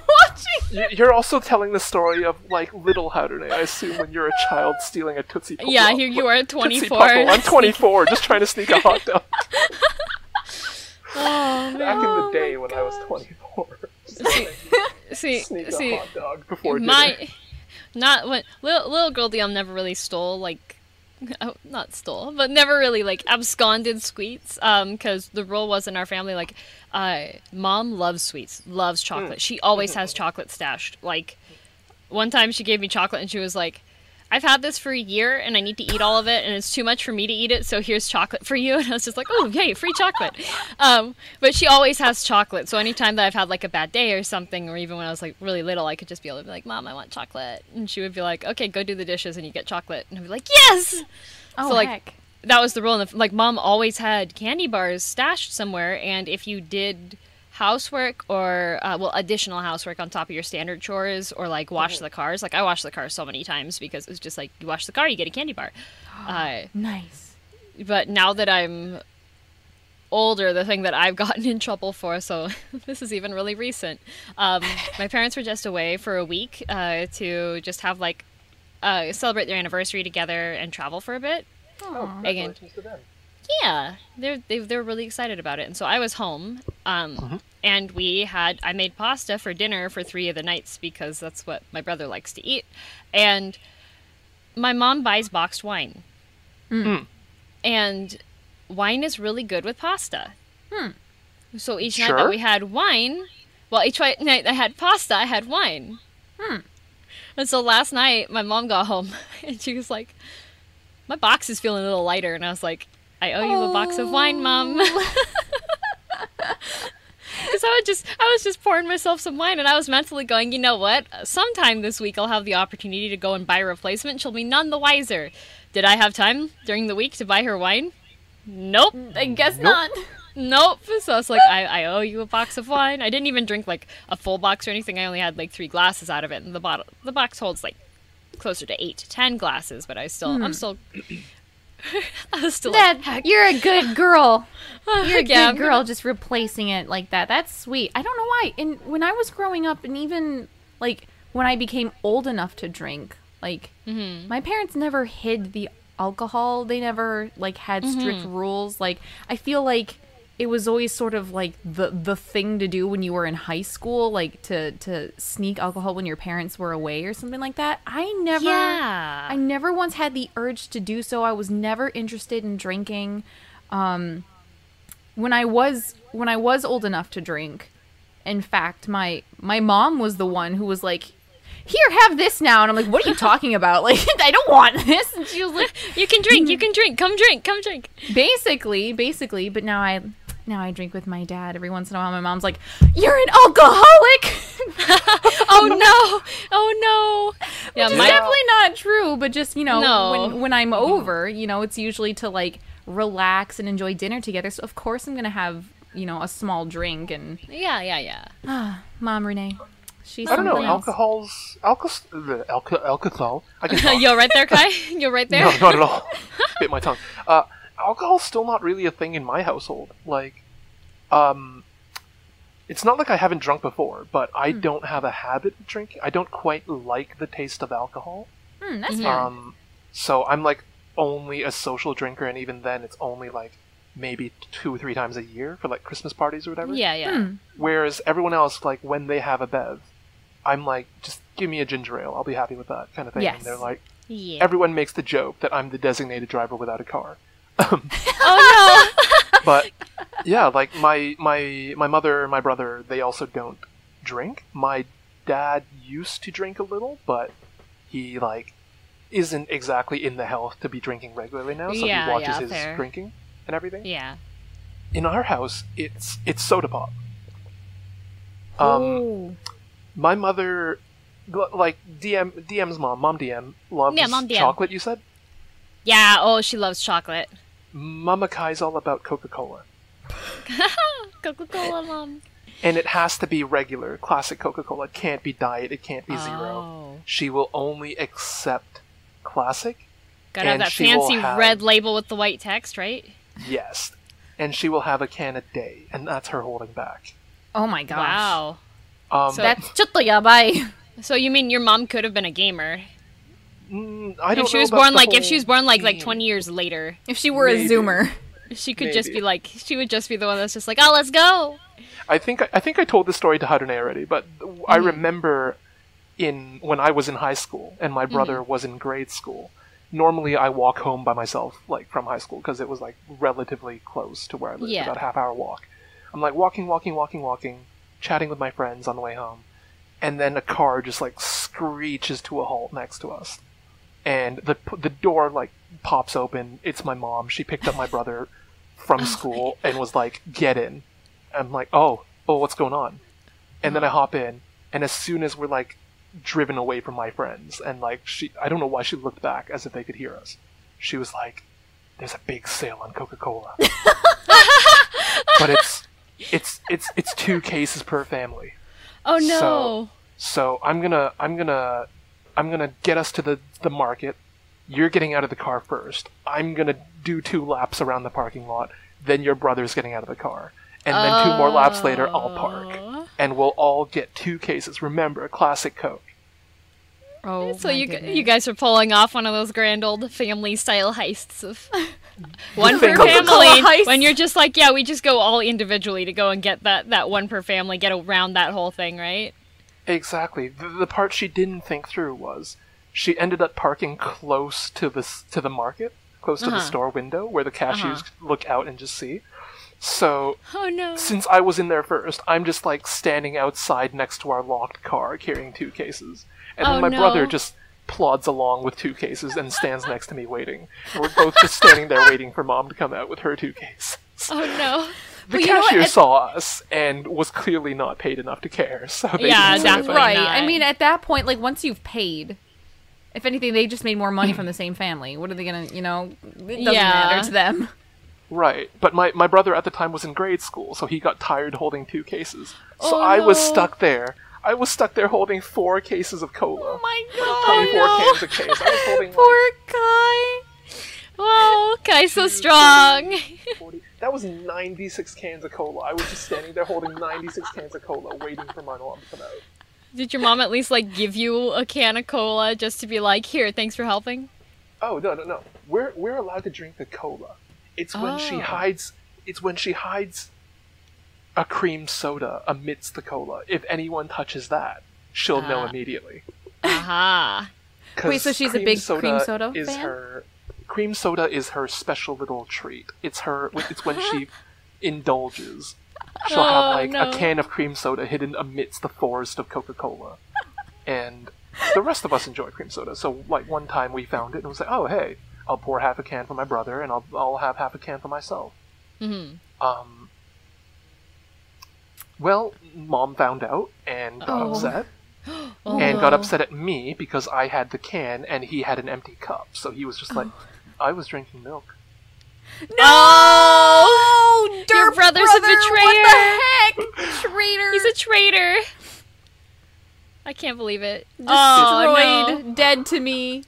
watching. You're also telling the story of like little Harune. I assume when you're a child stealing a tootsie. Pop. Yeah, here you are at 24. Puffle. I'm 24, just trying to sneak a hot dog. Oh, Back in Oh the day my when I was 24, see, see, sneak a see, hot dog before dinner. my not when little, little girl DM never really stole like oh, not stole but never really like absconded sweets um because the rule was in our family like uh mom loves sweets loves chocolate. She always has chocolate stashed. Like one time she gave me chocolate and she was like I've had this for a year and I need to eat all of it and it's too much for me to eat it, so here's chocolate for you. And I was just like, oh, yay, free chocolate. Um, but she always has chocolate, so anytime that I've had like a bad day or something, or even when I was like really little, I could just be able to be like, Mom, I want chocolate. And she would be like, okay, go do the dishes and you get chocolate. And I'd be like, yes! Oh So, like, heck. That was the rule. And like, Mom always had candy bars stashed somewhere, and if you did housework or uh, well additional housework on top of your standard chores or like wash the cars like i wash the car so many times because it was just like you wash the car you get a candy bar uh, Nice. but now that i'm older the thing that i've gotten in trouble for so this is even really recent um, my parents were just away for a week uh, to just have like uh, celebrate their anniversary together and travel for a bit Oh, Again. congratulations to them. yeah, they're they, they're really excited about it, and so I was home, um, Mm-hmm. And we had I made pasta for dinner for three of the nights because that's what my brother likes to eat, and my mom buys boxed wine, Mm. and wine is really good with pasta. Hmm. So each night that we had wine, well, each night I had pasta, I had wine. Hmm. And so last night, my mom got home and she was like, "My box is feeling a little lighter," and I was like, "I owe you a box of wine, mom." Oh. Because I was just, I was just pouring myself some wine, and I was mentally going, you know what? Sometime this week I'll have the opportunity to go and buy a replacement. She'll be none the wiser. Did I have time during the week to buy her wine? Nope. I mm, guess not. Nope. So I was like, I, I owe you a box of wine. I didn't even drink like a full box or anything. I only had like three glasses out of it, and the bottle, the box holds like closer to eight to ten glasses. But I still, I'm hmm. still, I was still like, Dad, you're a good girl. Uh, you're a Yeah, good girl just replacing it like that. That's sweet. I don't know why. And when I was growing up and even like when I became old enough to drink, like mm-hmm. my parents never hid the alcohol. They never like had strict mm-hmm. rules. Like I feel like it was always sort of like the the thing to do when you were in high school, like to to sneak alcohol when your parents were away or something like that. I never yeah. I never once had the urge to do so. I was never interested in drinking. Um, when I was when I was old enough to drink, in fact, my my mom was the one who was like, "Here, have this now," and I'm like, "What are you talking about? Like, I don't want this." And she was like, you can drink. You can drink. Come drink. Come drink. basically, basically. But now I now I drink with my dad every once in a while. My mom's like, "You're an alcoholic." Oh no. Oh no. Yeah, Which is my definitely not true, but just you know, No. when when I'm over, you know, it's usually to like relax and enjoy dinner together. So of course I'm gonna have you know a small drink and yeah, yeah, yeah. ah, mom Renee, she's I don't know. else. Alcohol's alcohol. The alco- alcohol. I can. You're right there, Kai. You're right there. No, not at all. Bit my tongue. Uh, alcohol's still not really a thing in my household. Like, um, it's not like I haven't drunk before, but I Hmm. don't have a habit of drinking. I don't quite like the taste of alcohol. Hmm, that's Mhm. fair. Um, so I'm like only a social drinker, and even then, it's only like maybe two or three times a year for like Christmas parties or whatever. Yeah, yeah. Hmm. Whereas everyone else, like when they have a bev, I'm like, just give me a ginger ale. I'll be happy with that kind of thing. Yes. And they're like, Yeah. everyone makes the joke that I'm the designated driver without a car. Oh no! But yeah, like my my my mother, my brother, they also don't drink. My dad used to drink a little, but he like isn't exactly in the health to be drinking regularly now, so Yeah, he watches yeah, his fair. drinking and everything. Yeah. In our house, it's it's soda pop. Um, oh. my mother like DM DM's mom, mom DM loves Yeah, Mom DM. chocolate. You said Yeah. Oh, she loves chocolate. Mama Kai's all about Coca Cola, Coca Cola, mom. and it has to be regular, classic Coca Cola. It can't be diet. It can't be zero. Oh. She will only accept classic. Gotta have that fancy have- red label with the white text, right? Yes, and she will have a can a day, and that's her holding back. Oh my gosh. Wow. Um, So- That's chotto yabai. So you mean your mom could have been a gamer mm, I don't if she know was about born the like if she was born like like 20 years later? If she were Maybe. a zoomer. She could just be like she would just be the one that's just like, "Oh, let's go." I think I think I told this story to Harune already, but I Mm-hmm. remember in when I was in high school and my brother Mm-hmm. was in grade school. Normally, I walk home by myself, like from high school, because it was like relatively close to where I lived, Yeah. about a half hour walk. I'm like walking, walking, walking, walking, chatting with my friends on the way home, and then a car just like screeches to a halt next to us, and the the door like pops open. It's my mom. She picked up my brother from oh school and was like, "Get in." I'm like, "Oh, oh, what's going on?" And then I hop in, and as soon as we're like driven away from my friends, and like she, I don't know why she looked back as if they could hear us. She was like, "There's a big sale on Coca-Cola." but it's it's it's it's two cases per family. Oh no. So- So I'm gonna I'm gonna I'm gonna get us to the the market. You're getting out of the car first. I'm gonna do two laps around the parking lot. Then your brother's getting out of the car, and then two more laps later, I'll park, and we'll all get two cases. Remember, classic Coke. Oh, So you gu- goodness. you guys are pulling off one of those grand old family style heists of one per Coca-Cola family. When you're just like, yeah, we just go all individually to go and get that that one per family, get around that whole thing, right? Exactly. The, the part she didn't think through was she ended up parking close to the to the market, close to the Uh-huh. store window where the cashiers look out and just see. So Oh no. since I was in there first, I'm just like standing outside next to our locked car carrying two cases. And then Oh, my brother just plods along with two cases and stands next to me waiting. And we're both just standing there waiting for mom to come out with her two cases. Oh no. The Well, you what? cashier At- saw us and was clearly not paid enough to care, so they Yeah, didn't say anything. definitely. right. not. I mean, at that point, like once you've paid, if anything, they just made more money from the same family. What are they gonna, you know? It doesn't Yeah. matter to them. Right, but my, my brother at the time was in grade school, so he got tired holding two cases. So Oh, I was stuck there. I was stuck there holding four cases of cola. Oh my Twenty-four no. cans a case. I was holding like Poor Kai. Oh, Kai's so strong. 40. That was 96 cans of cola. I was just standing there holding 96 cans of cola, waiting for my mom to come out. Did your mom at least like give you a can of cola just to be like, here, thanks for helping? Oh no no no! We're we're allowed to drink the cola. It's when she Oh. hides. It's when she hides a cream soda amidst the cola. If anyone touches that, she'll know Ah. immediately. Aha. 'Cause Wait, so she's a big cream soda is fan? her cream soda is her special little treat. It's her. It's when she indulges. She'll Oh, have like no. a can of cream soda hidden amidst the forest of Coca Cola, and the rest of us enjoy cream soda. So like one time we found it and was like, oh hey, I'll pour half a can for my brother and I'll I'll have half a can for myself. hmm Um. Well, mom found out and got Oh. upset Oh. and got upset at me because I had the can and he had an empty cup. So he was just like, Oh. I was drinking milk. No! Oh, your brother's brother, a betrayer. What the heck? Traitor. He's a traitor. I can't believe it. Oh destroyed, no. dead to me.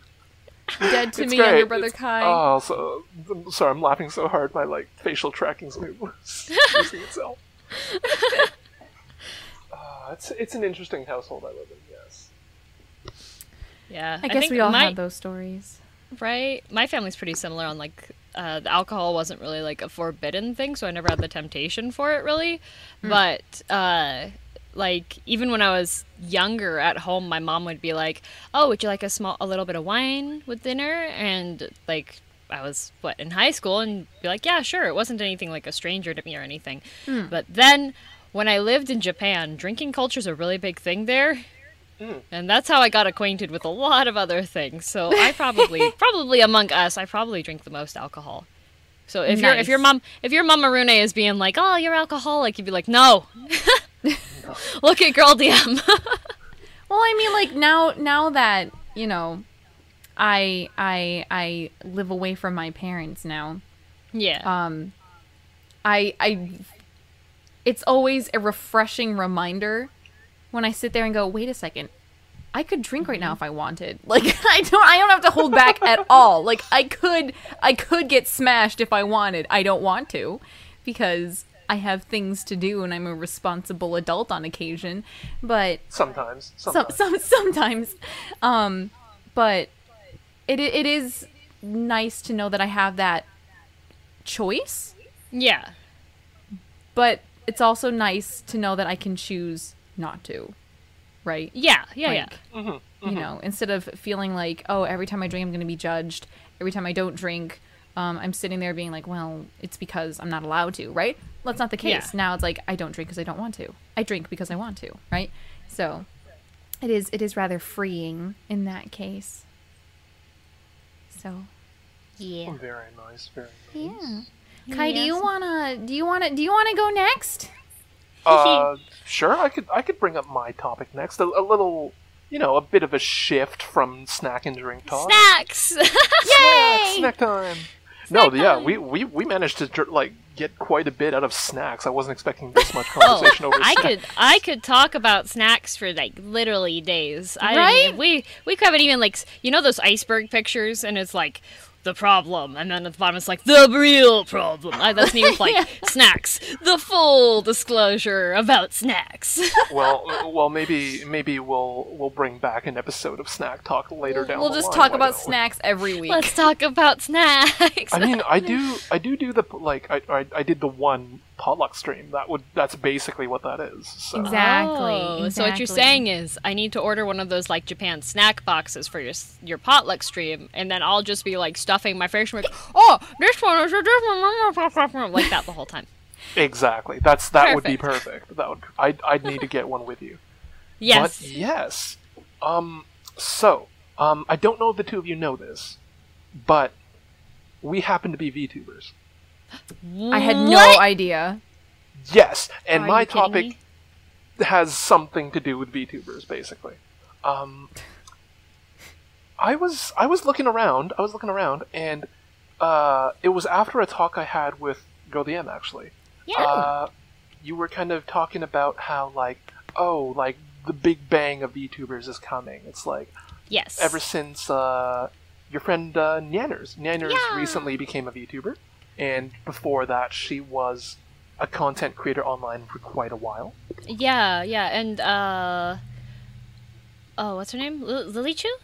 Dead to It's me, great. younger brother It's- Kai. Oh, so I'm sorry, I'm laughing so hard. My like facial tracking's losing itself. Uh, it's it's an interesting household I live in. Yes. Yeah. I guess we all my, have those stories. Right. My family's pretty similar on like uh, the alcohol wasn't really like a forbidden thing, so I never had the temptation for it really. But uh, like even when I was younger at home, my mom would be like, "Oh, would you like a small, a little bit of wine with dinner?" And like I was what in high school, and be like, "Yeah, sure." It wasn't anything like a stranger to me or anything. But then when I lived in Japan, drinking culture is a really big thing there. And that's how I got acquainted with a lot of other things. So I probably, probably among us, I probably drink the most alcohol. So if your if your mom if your mom Harune is being like, oh, you're alcoholic, you'd be like, no. Look at girl DM. Well, I mean, like now, now that you know, I I I live away from my parents now. Yeah. Um, I I. It's always a refreshing reminder when I sit there and go, wait a second. I could drink right now if I wanted. Like I don't I don't have to hold back at all. Like I could I could get smashed if I wanted. I don't want to because I have things to do and I'm a responsible adult on occasion. But Sometimes. Sometimes. some sometimes um but it it is nice to know that I have that choice, yeah. but it's also nice to know that I can choose not to. Right? Yeah. Yeah. yeah. Like, you know, instead of feeling like, oh, every time I drink, I'm going to be judged. Every time I don't drink, um, I'm sitting there being like, well, it's because I'm not allowed to, right? Well, that's not the case. Yeah. Now it's like I don't drink because I don't want to. I drink because I want to, right? So it is it is rather freeing in that case. So Yeah. Very nice. Very nice. yeah, Kai, do you wanna do you wanna do you wanna go next? Uh, sure. I could I could bring up my topic next. A, a little, you know, a bit of a shift from snack and drink talk. Snacks. Snack, snack time. no, yeah, we, we we managed to like get quite a bit out of snacks. I wasn't expecting this much conversation over Oh, I could I could talk about snacks for like literally days. I Right? even, we we haven't even like you know those iceberg pictures and it's like the problem and then at the bottom it's like the real problem. I, that's even like snacks. The full disclosure about snacks. well, well, maybe maybe we'll we'll bring back an episode of snack talk later down. We'll the just line, talk about don't we? snacks every week. Let's talk about snacks. I mean, I do, I do do the like, I, I, I did the one potluck stream. That would, that's basically what that is. So. Exactly. Oh, So what you're saying is, I need to order one of those like Japan snack boxes for your your potluck stream, and then I'll just be like stuffing my face and like, oh, this one is a different one," like that the whole time. Exactly. That's that would be Perfect. perfect. That would. I'd, I'd need to get one with you. Yes. But yes. Um. So, um, I don't know if the two of you know this, but we happen to be VTubers. I had no What? idea. Yes, and Are my topic me? has something to do with VTubers, basically. Um, I was I was looking around. I was looking around, and uh, it was after a talk I had with Girl DM actually. Yeah. Uh, you were kind of talking about how like oh like the big bang of VTubers is coming. It's like yes. ever since uh, your friend uh, Nanners. Nanners Yeah. recently became a VTuber, and before that, she was a content creator online for quite a while. Yeah, yeah, and uh, oh, what's her name? L- Lily Chu?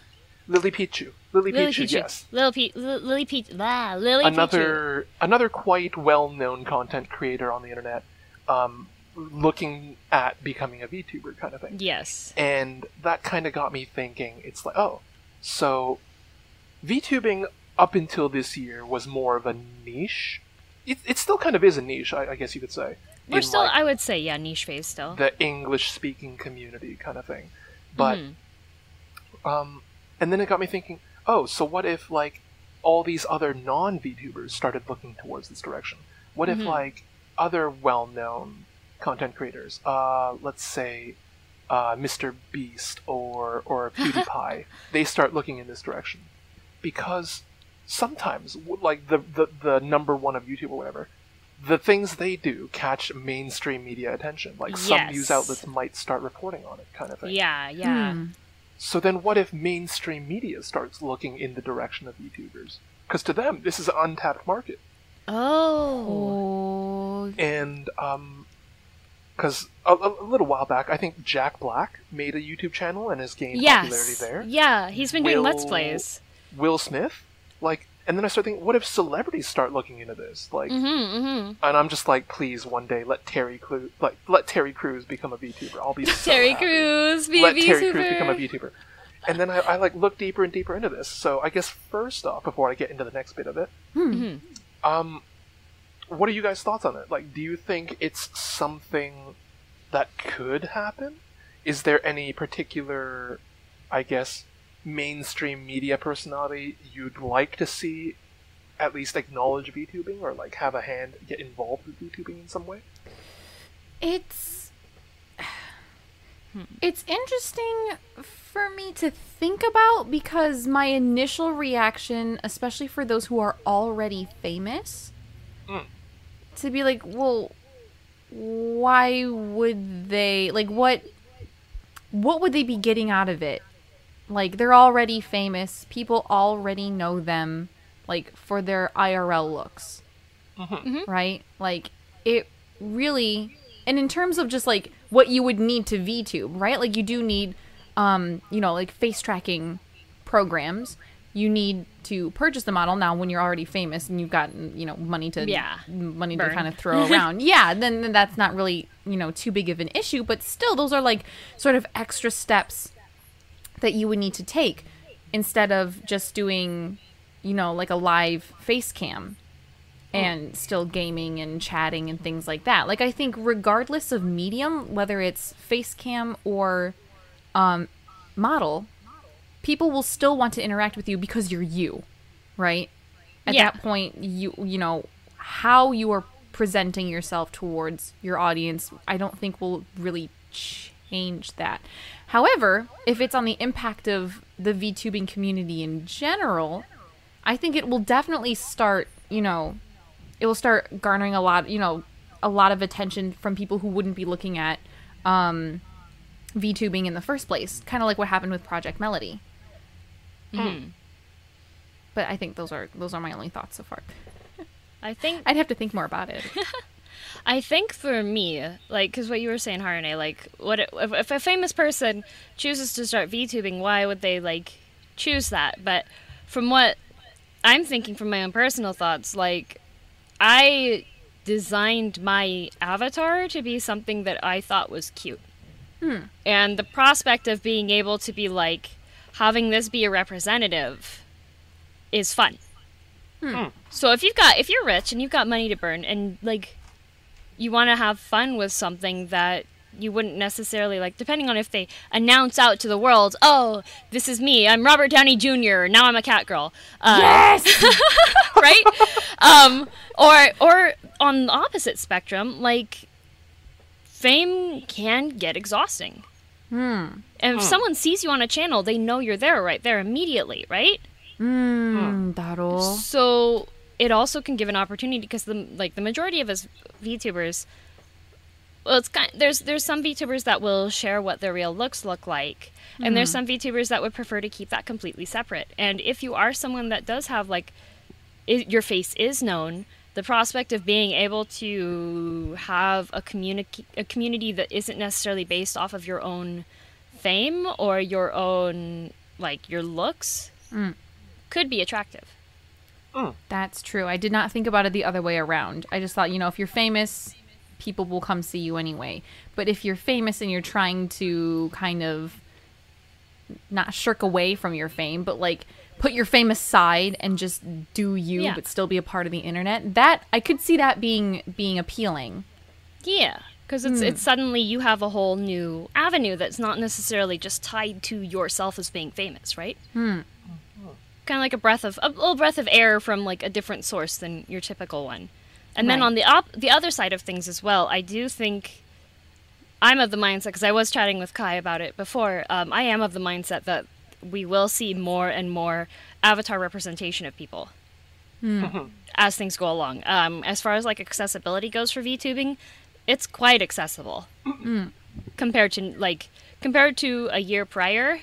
Lily Pichu. Lily, Lily Pichu, Pichu. yes. Lil Pe- L- Lily Peach. Ah, Lily Pichu. Another another quite well known content creator on the internet, um, looking at becoming a VTuber kind of thing. Yes. And that kind of got me thinking. It's like, oh, so VTubing up until this year was more of a niche. It, it still kind of is a niche, I, I guess you could say. We're in, still, like, I would say, yeah, niche phase still. the English speaking community kind of thing. But Mhm. um and then it got me thinking, oh, so what if like all these other non VTubers started looking towards this direction? What if Mhm. like other well known content creators, uh let's say uh Mr. Beast or or PewDiePie, they start looking in this direction. Because sometimes like the, the the number one of YouTube or whatever, the things they do catch mainstream media attention. Like some news outlets might start reporting on it, kind of thing. Yeah, yeah. Hmm. So then, what if mainstream media starts looking in the direction of YouTubers? Because to them, this is an untapped market, Oh. And um, because a, a, a little while back, I think Jack Black made a YouTube channel and has gained popularity Yes. there. Yeah, he's been doing Let's Plays. Will Smith, like, and then I start thinking, what if celebrities start looking into this? Like, Mm-hmm, mm-hmm. and I'm just like, please, one day let Terry Crews, like, let Terry Crews become a VTuber. I'll be so Terry happy. Crews, be let a Terry VTuber. Crews become a VTuber. And then I, I like look deeper and deeper into this. So I guess first off, before I get into the next bit of it, Mhm. um, what are you guys' thoughts on it? Like, do you think it's something that could happen? Is there any particular, I guess, mainstream media personality you'd like to see at least acknowledge VTubing or like have a hand, get involved with VTubing in some way? It's hmm. It's interesting for me to think about because my initial reaction, especially for those who are already famous, hmm. to be like, well, why would they like what what would they be getting out of it? Like they're already famous, people already know them like for their IRL looks. Right? Like it really and in terms of just like what you would need to VTube, right? Like you do need um, you know, like face tracking programs. You need to purchase the model now when you're already famous and you've got you know money to Yeah. money Burn. to kind of throw around. yeah, then, then that's not really you know too big of an issue. But still, those are like sort of extra steps that you would need to take instead of just doing you know like a live face cam and still gaming and chatting and things like that. Like I think regardless of medium, whether it's face cam or um, model, people will still want to interact with you because you're you, right? At Yeah. that point, you you know how you are presenting yourself towards your audience. I don't think will really change that. However, if it's on the impact of the VTubing community in general, I think it will definitely start, you know, it will start garnering a lot, you know, a lot of attention from people who wouldn't be looking at um, VTubing in the first place. Kind of like what happened with Project Melody. Hmm. But I think those are those are my only thoughts so far. I think I'd have to think more about it. I think for me, like, because what you were saying, Harune, like, what if, if a famous person chooses to start VTubing, why would they like choose that? But from what I'm thinking, from my own personal thoughts, like, I designed my avatar to be something that I thought was cute, hmm. and the prospect of being able to be like having this be a representative is fun. Hmm. Hmm. So if you've got if you're rich and you've got money to burn and like you want to have fun with something that you wouldn't necessarily like depending on if they announce out to the world oh this is me i'm robert downey jr now i'm a cat girl uh, yes. right um or or on the opposite spectrum like fame can get exhausting Hmm. and if someone sees you on a channel they know you're there right there immediately right Hmm. That'll. so it also can give an opportunity because the like the majority of us VTubers, well, it's kind there's there's some VTubers that will share what their real looks look like, and there's mm-hmm. some VTubers that would prefer to keep that completely separate. And if you are someone that does have like i your face is known, the prospect of being able to have a community a community that isn't necessarily based off of your own fame or your own like your looks mm. could be attractive. That's true. I did not think about it the other way around. I just thought, you know, if you're famous, people will come see you anyway. But if you're famous and you're trying to kind of not shirk away from your fame, but like put your fame aside and just do you Yeah. but still be a part of the internet, that I could see that being being appealing. Yeah, because it's it's suddenly you have a whole new avenue that's not necessarily just tied to yourself as being famous, right? Hmm. Kind of like a breath of a little breath of air from like a different source than your typical one. And then on the op- the other side of things as well, I do think I'm of the mindset because I was chatting with Kai about it before. Um, I am of the mindset that we will see more and more avatar representation of people as things go along. Um, as far as like accessibility goes for VTubing, it's quite accessible compared to like compared to a year prior.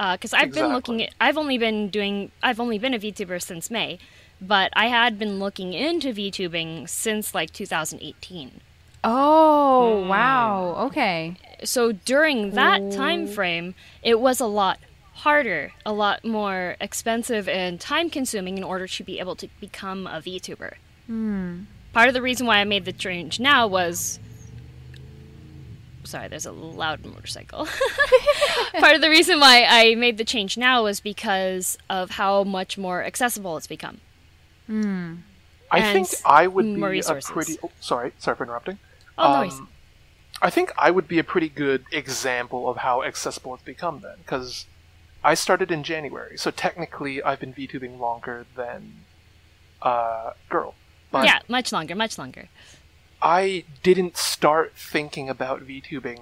Uh, because I've been looking at, I've only been doing, I've only been a VTuber since May, but I had been looking into VTubing since like 2018. Oh, hmm. wow. Okay. So during that time frame, it was a lot harder, a lot more expensive and time consuming in order to be able to become a VTuber. Hmm. Part of the reason why I made the change now was sorry, there's a loud motorcycle. Part of the reason why I made the change now was because of how much more accessible it's become. I and think I would more be a pretty. Oh, sorry, sorry for interrupting. Oh, no. Um, I think I would be a pretty good example of how accessible it's become then, because I started in January, so technically I've been VTubing longer than uh, Girl. But yeah, much longer, much longer. I didn't start thinking about VTubing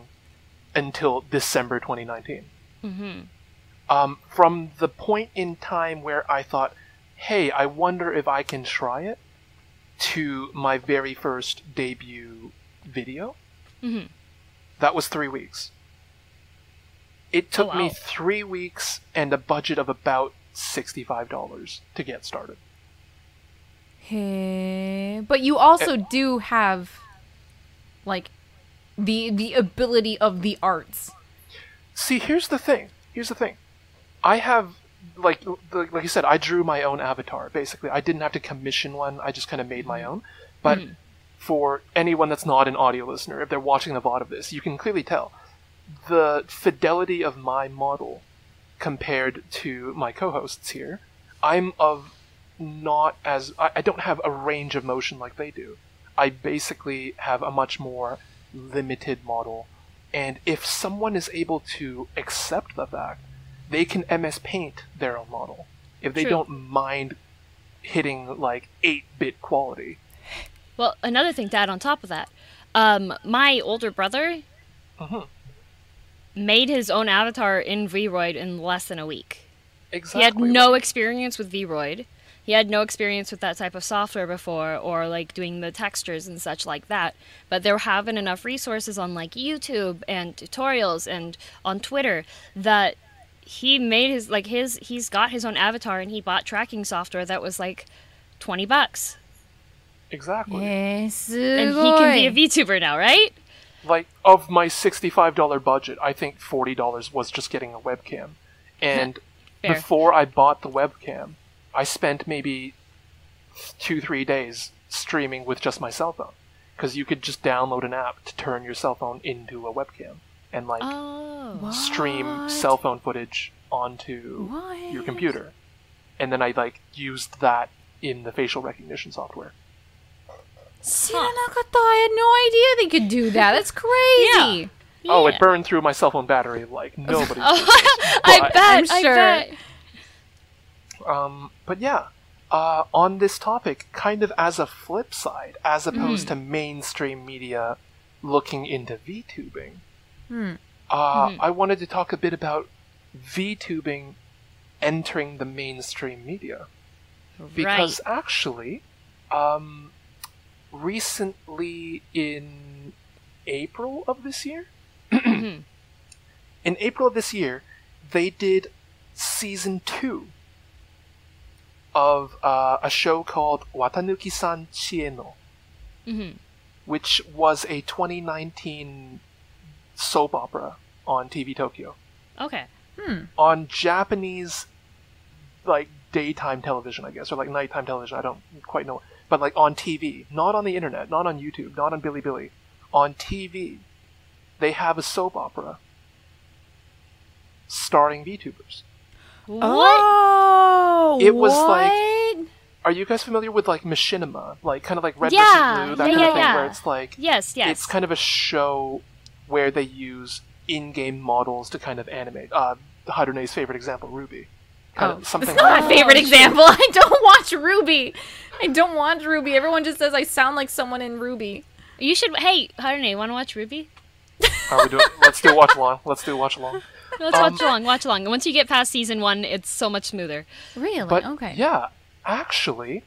until December 2019. Mm-hmm. Um, from the point in time where I thought, hey, I wonder if I can try it, to my very first debut video, Mm-hmm. that was three weeks. It took wow. me three weeks and a budget of about $65 to get started. Hey, but you also eh. do have like the the ability of the arts. See, here's the thing. Here's the thing. I have like the, like you said, I drew my own avatar. Basically, I didn't have to commission one. I just kind of made my own. But hmm. for anyone that's not an audio listener, if they're watching the VOD of this, you can clearly tell the fidelity of my model compared to my co-hosts here. I'm of not as I, I don't have a range of motion like they do. I basically have a much more limited model, and if someone is able to accept the fact, they can MS Paint their own model. If they True. don't mind hitting like eight bit quality. Well, another thing to add on top of that, um, my older brother Mhm. made his own avatar in VRoid in less than a week. Exactly. He had no experience with VRoid. He had no experience with that type of software before, or like doing the textures and such like that. But there haven't enough resources on like YouTube and tutorials and on Twitter that he made his like his he's got his own avatar and he bought tracking software that was like twenty bucks, exactly. Yes, and he can be a VTuber now, right? like of my sixty-five dollar budget, I think forty dollars was just getting a webcam, and Fair. before I bought the webcam, I spent maybe two, three days streaming with just my cell phone. Because you could just download an app to turn your cell phone into a webcam and like oh, stream what? cell phone footage onto what? your computer. And then I like used that in the facial recognition software. Huh. I had no idea they could do that. That's crazy. Yeah. Yeah. Oh, it burned through my cell phone battery like nobody. I bet. I'm sure. I bet. Um, but yeah, uh, on this topic, kind of as a flip side, as opposed to mainstream media looking into VTubing, uh, I wanted to talk a bit about VTubing entering the mainstream media. Because actually, um, recently in April of this year, in April of this year, they did season two of uh, a show called Watanuki-san Chieno, Mhm. which was a 2019 soap opera on TV Tokyo Okay. on Japanese like daytime television, I guess, or like nighttime television. I don't quite know, but like on TV, not on the internet, not on YouTube, not on Bilibili, on TV, they have a soap opera starring VTubers. What? Oh, It was like- Are you guys familiar with like Machinima, like kind of like Red Yeah, versus Blue, that yeah, kind yeah, of thing, yeah. where it's like Yes. Yes. it's kind of a show where they use in-game models to kind of animate. Uh, Harune's favorite example, Ruby. Kind Oh, of something It's not like my favorite example. I don't watch Ruby. I don't watch Ruby. Everyone just says I sound like someone in Ruby. you should. Hey, Harune, want to watch Ruby? Are we doing? let's do watch along. Let's do watch along. Let's Um, watch along. Watch along. And once you get past season one, it's so much smoother. Really? But okay. yeah, actually,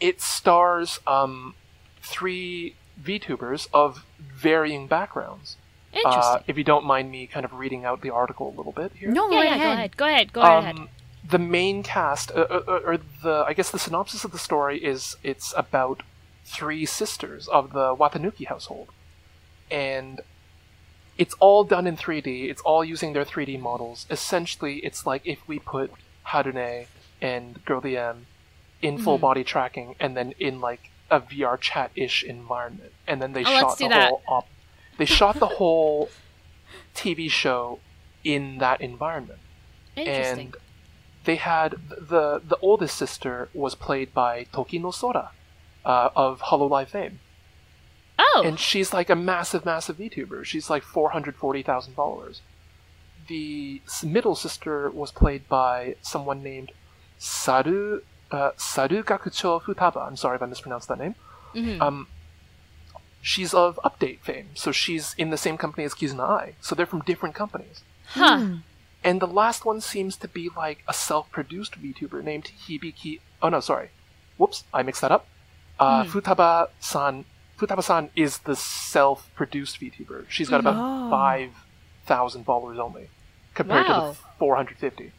it stars um, three VTubers of varying backgrounds. Interesting. Uh, if you don't mind me kind of reading out the article a little bit here. No, yeah, right yeah. ahead. Go ahead. Go ahead. Go right ahead. Um, the main cast, uh, uh, uh, or the I guess the synopsis of the story is it's about three sisters of the Watanuki household, and it's all done in 3D. It's all using their 3D models. Essentially, it's like if we put Harune and Girl DM in full body tracking, and then in like a VR chat-ish environment, and then they Oh, shot the that. whole op- they shot the whole TV show in that environment Interesting. and they had the the oldest sister was played by Tokino Sora uh, of Hololive fame, oh. and she's like a massive, massive VTuber. She's like four hundred forty thousand followers. The middle sister was played by someone named Saru uh, Saru Gakucho Futaba. I'm sorry if I mispronounced that name. Mhm. Um, she's of Update fame, so she's in the same company as Kizuna Ai. So they're from different companies. Huh. And the last one seems to be like a self-produced VTuber named Hibiki. Oh no, sorry. Whoops, I mixed that up. Uh, Futaba-san. Futaba-san is the self-produced VTuber. She's got about Oh. five thousand followers only, compared to the four hundred fifty.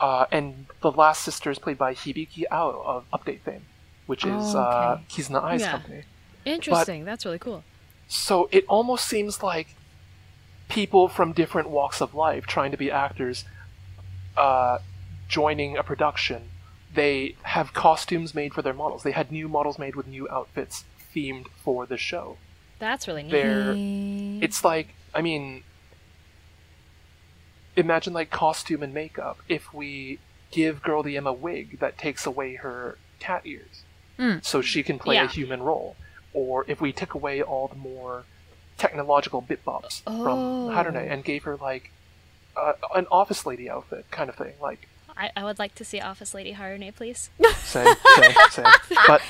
Uh, and the last sister is played by Hibiki Ao of Update fame, which is Oh, uh, okay. Kizuna Ai's Yeah. company. Interesting. That's really cool. So it almost seems like people from different walks of life trying to be actors uh, joining a production. They have costumes made for their models. They had new models made with new outfits themed for the show. That's really neat. They're it's like I mean imagine like costume and makeup if we give Girl DM a wig that takes away her cat ears Mm. so she can play Yeah. a human role or if we took away all the more technological bit bops Oh. from Harune and gave her like uh, an office lady outfit kind of thing like I, I would like to see Office Lady Harune, please. same same same but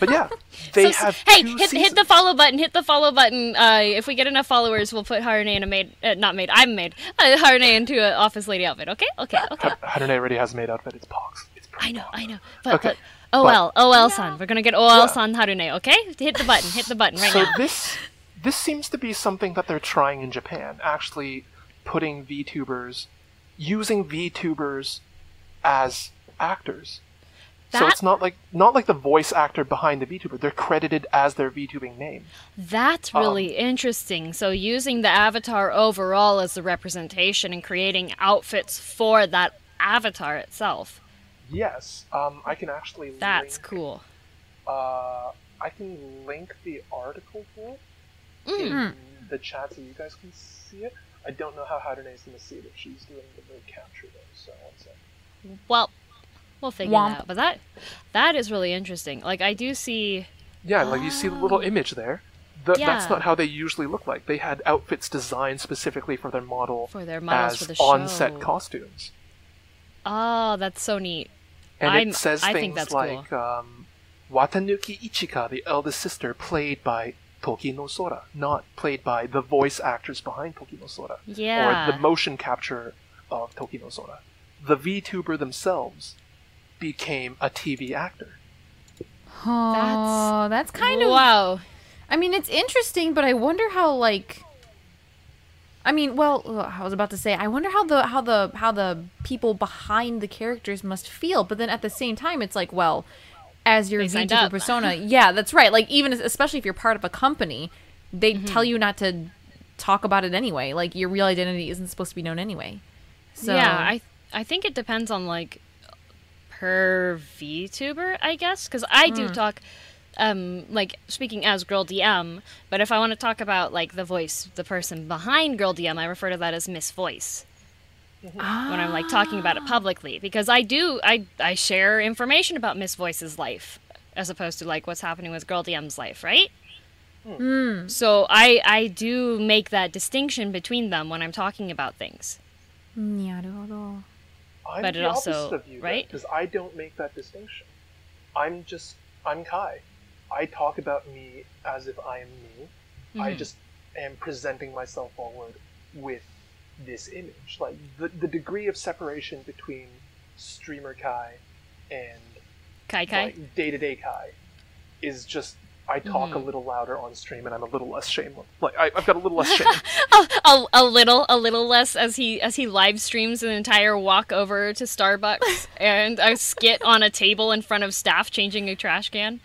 but yeah they So- have hey, two hit, hit the follow button. Hit the follow button. Uh, if we get enough followers, we'll put Harune in a maid, uh, not maid, I'm maid, uh, Harune into an office lady outfit. Okay, okay, okay. Harune already has a maid outfit it's Pox it's I know, Pox. I know. But, Okay, but OL, OL son. We're gonna get OL Yeah. son Harune. Okay, hit the button. Hit the button right so now. So this this seems to be something that they're trying in Japan, actually putting VTubers using VTubers as actors. so it's not like not like the voice actor behind the VTuber. They're credited as their VTubing name. That's Um, really interesting. So using the avatar overall as the representation and creating outfits for that avatar itself. Yes, um, I can actually. That's link, cool. Uh, I can link the article for it Mm. in the chat so you guys can see it. I don't know how Harune's going to see it if she's doing the capture though. So one second. Well, we'll figure Womp. it out. But that that is really interesting. Like I do see Yeah, like you see the little image there. The, That's not how they usually look like. They had outfits designed specifically for their model For their models as for the on-set show. costumes. Oh, that's so neat. And I'm- it says I things think that's like um, Watanuki Ichika, the eldest sister, played by Tokino Sora, not played by the voice actors behind Tokino Sora, Yeah. or the motion capture of Tokino Sora. The VTuber themselves became a TV actor. Oh, that's kind of. wow. I mean, it's interesting, but I wonder how like. I mean, well, I was about to say, I wonder how the how the how the people behind the characters must feel, but then at the same time, it's like, well, as your They VTuber persona, yeah, that's right. Like even especially if you're part of a company, they Mm-hmm. tell you not to talk about it anyway. Like your real identity isn't supposed to be known anyway. So Yeah, I I think it depends on like per VTuber, I guess, because I Hmm. do talk. Um, like speaking as Girl DM, but if I want to talk about like the voice, the person behind Girl DM, I refer to that as Miss Voice. when I'm like talking about it publicly because I do I I share information about Miss Voice's life as opposed to like what's happening with Girl DM's life, right? So I I do make that distinction between them when I'm talking about things. なるほど。 I'm But it the also- opposite of you, right? Because I don't make that distinction. I'm just I'm Kai. I talk about me as if I am me. I Mhm. just am presenting myself forward with this image. Like the the degree of separation between streamer Kai and Kai Kai. day to day Kai is just I talk Mm-hmm. a little louder on stream and I'm a little less shameless. Like I, I've got a little less shame. a, a, a little a little less as he as he live streams an entire walk over to Starbucks and a skit on a table in front of staff changing a trash can.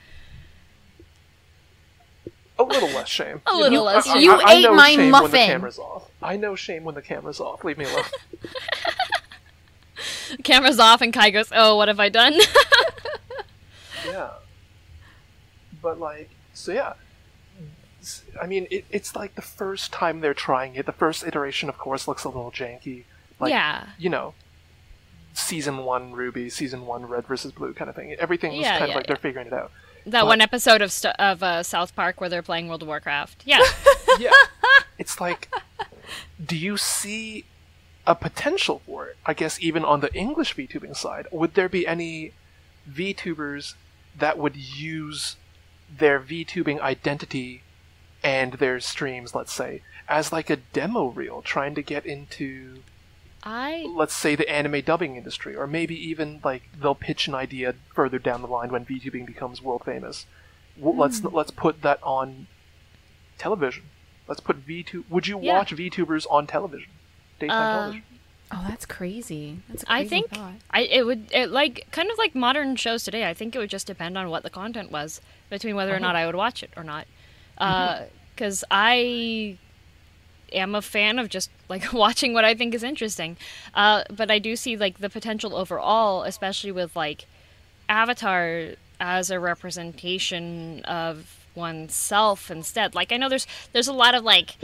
a little less shame. A little know, less I- I- shame. You I ate know my shame when muffin. the camera's off. I know shame when the camera's off. Leave me alone. Camera's off and Kai goes, "Oh, what have I done?" yeah. But like, so yeah. I mean, it, it's like the first time they're trying it. The first iteration, of course, looks a little janky. Like, yeah. You know, season one Ruby, season one Red versus Blue kind of thing. Everything's Yeah, kind yeah, of like yeah. they're figuring it out. That But- one episode of st- of uh, South Park where they're playing World of Warcraft. Yeah. yeah. It's like, do you see a potential for it? I guess even on the English VTubing side, would there be any VTubers that would use their VTubing identity and their streams, let's say, as like a demo reel trying to get into I let's say the anime dubbing industry, or maybe even like they'll pitch an idea further down the line when VTubing becomes world famous. Let's let's put that on television. Let's put VTube. Would you Yeah. watch VTubers on television, daytime Uh, television? Oh, that's crazy. That's a I crazy think thought. I it would it like kind of like modern shows today. I think it would just depend on what the content was between whether or not uh-huh. I would watch it or not. Uh, mm-hmm. Because I am a fan of just like watching what I think is interesting. Uh, but I do see like the potential overall, especially with like Avatar as a representation of oneself instead. Like I know there's there's a lot of like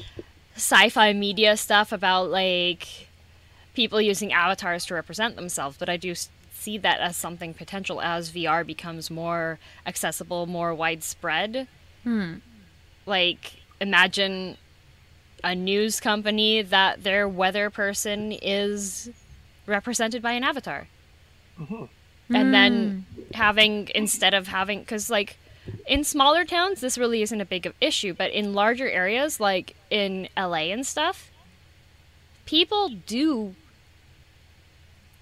sci-fi media stuff about like people using avatars to represent themselves, but I do see that as something potential as VR becomes more accessible, more widespread. Hmm. Like imagine a news company that their weather person is represented by an avatar. Mm-hmm. And then hmm. having instead of having cuz like in smaller towns this really isn't a big of issue, but in larger areas like in LA and stuff, people do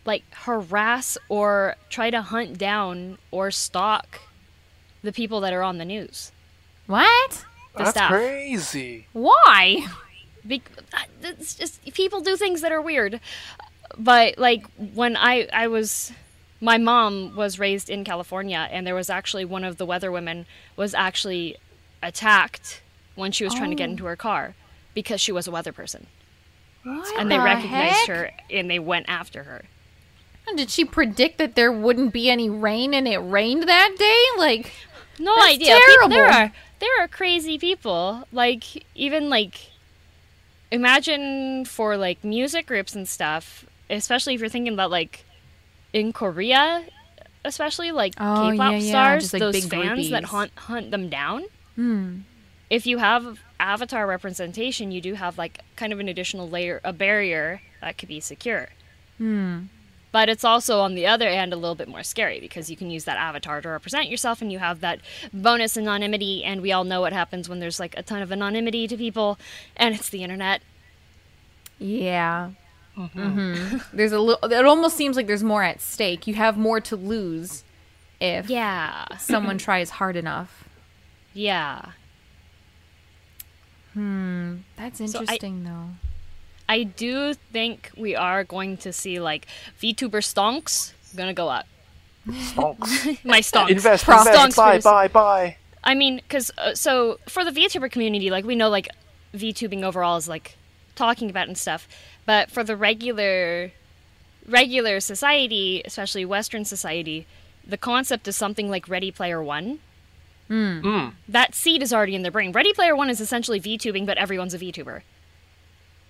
like harass or try to hunt down or stalk the people that are on the news. What? The That's staff. crazy. Why? Be- uh, it's just people do things that are weird. But like when I I was my mom was raised in California and there was actually one of the weather women was actually attacked when she was trying to get Oh. into her car because she was a weather person. What And they the recognized heck? her and they went after her. Did she predict that there wouldn't be any rain and it rained that day? Like, No idea. People, there are there are crazy people. Like even like imagine for like music groups and stuff, especially if you're thinking about like in Korea, especially like Oh, K-pop yeah, yeah, stars, just, like, those big fans that hunt hunt them down. hmm. If you have avatar representation, you do have like kind of an additional layer, a barrier that could be secure. Hmm. But it's also on the other end a little bit more scary because you can use that avatar to represent yourself and you have that bonus anonymity and we all know what happens when there's like a ton of anonymity to people and it's the internet. Yeah. hmm There's a little. It almost seems like there's more at stake. You have more to lose if Yeah. someone tries hard enough. Yeah. Hmm. That's So I- interesting, though. I do think we are going to see like VTuber stonks gonna go up. Stonks. My stonks. invest, Stonks invest, for buy, buy, buy. I mean, because uh, so for the VTuber community, like we know, like VTubing overall is like talking about and stuff, but for the regular, regular society, especially Western society, the concept is something like Ready Player One. Mm. That seed is already in their brain. Ready Player One is essentially VTubing, but everyone's a VTuber.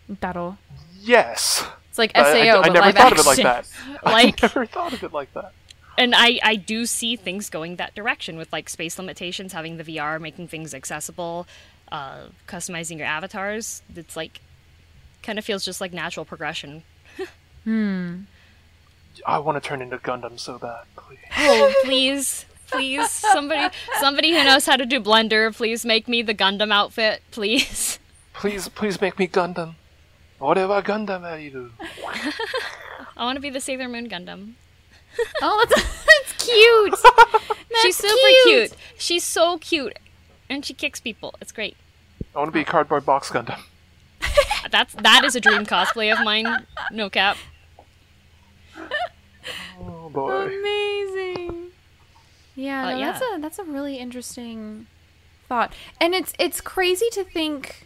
That'll. Yes. It's like SAO, I, I but never live thought of it like that. Like- I never thought of it like that. and I, I do see things going that direction with like space limitations, having the VR, making things accessible, uh, customizing your avatars. It's like kind of feels just like natural progression. Hmm. I want to turn into Gundam so bad, please. Oh, please, please, somebody, somebody who knows how to do Blender, please make me the Gundam outfit, please. Please, please make me Gundam. Whatever Gundam are you? I want to be the Sailor Moon Gundam. Oh, that's, that's cute. She's super cute. cute. She's so cute, and she kicks people. It's great. I want to be a cardboard box Gundam. That's that is a dream cosplay of mine. No cap. Oh boy. Amazing. Yeah, no, yeah. that's a that's a really interesting thought, and it's it's crazy to think,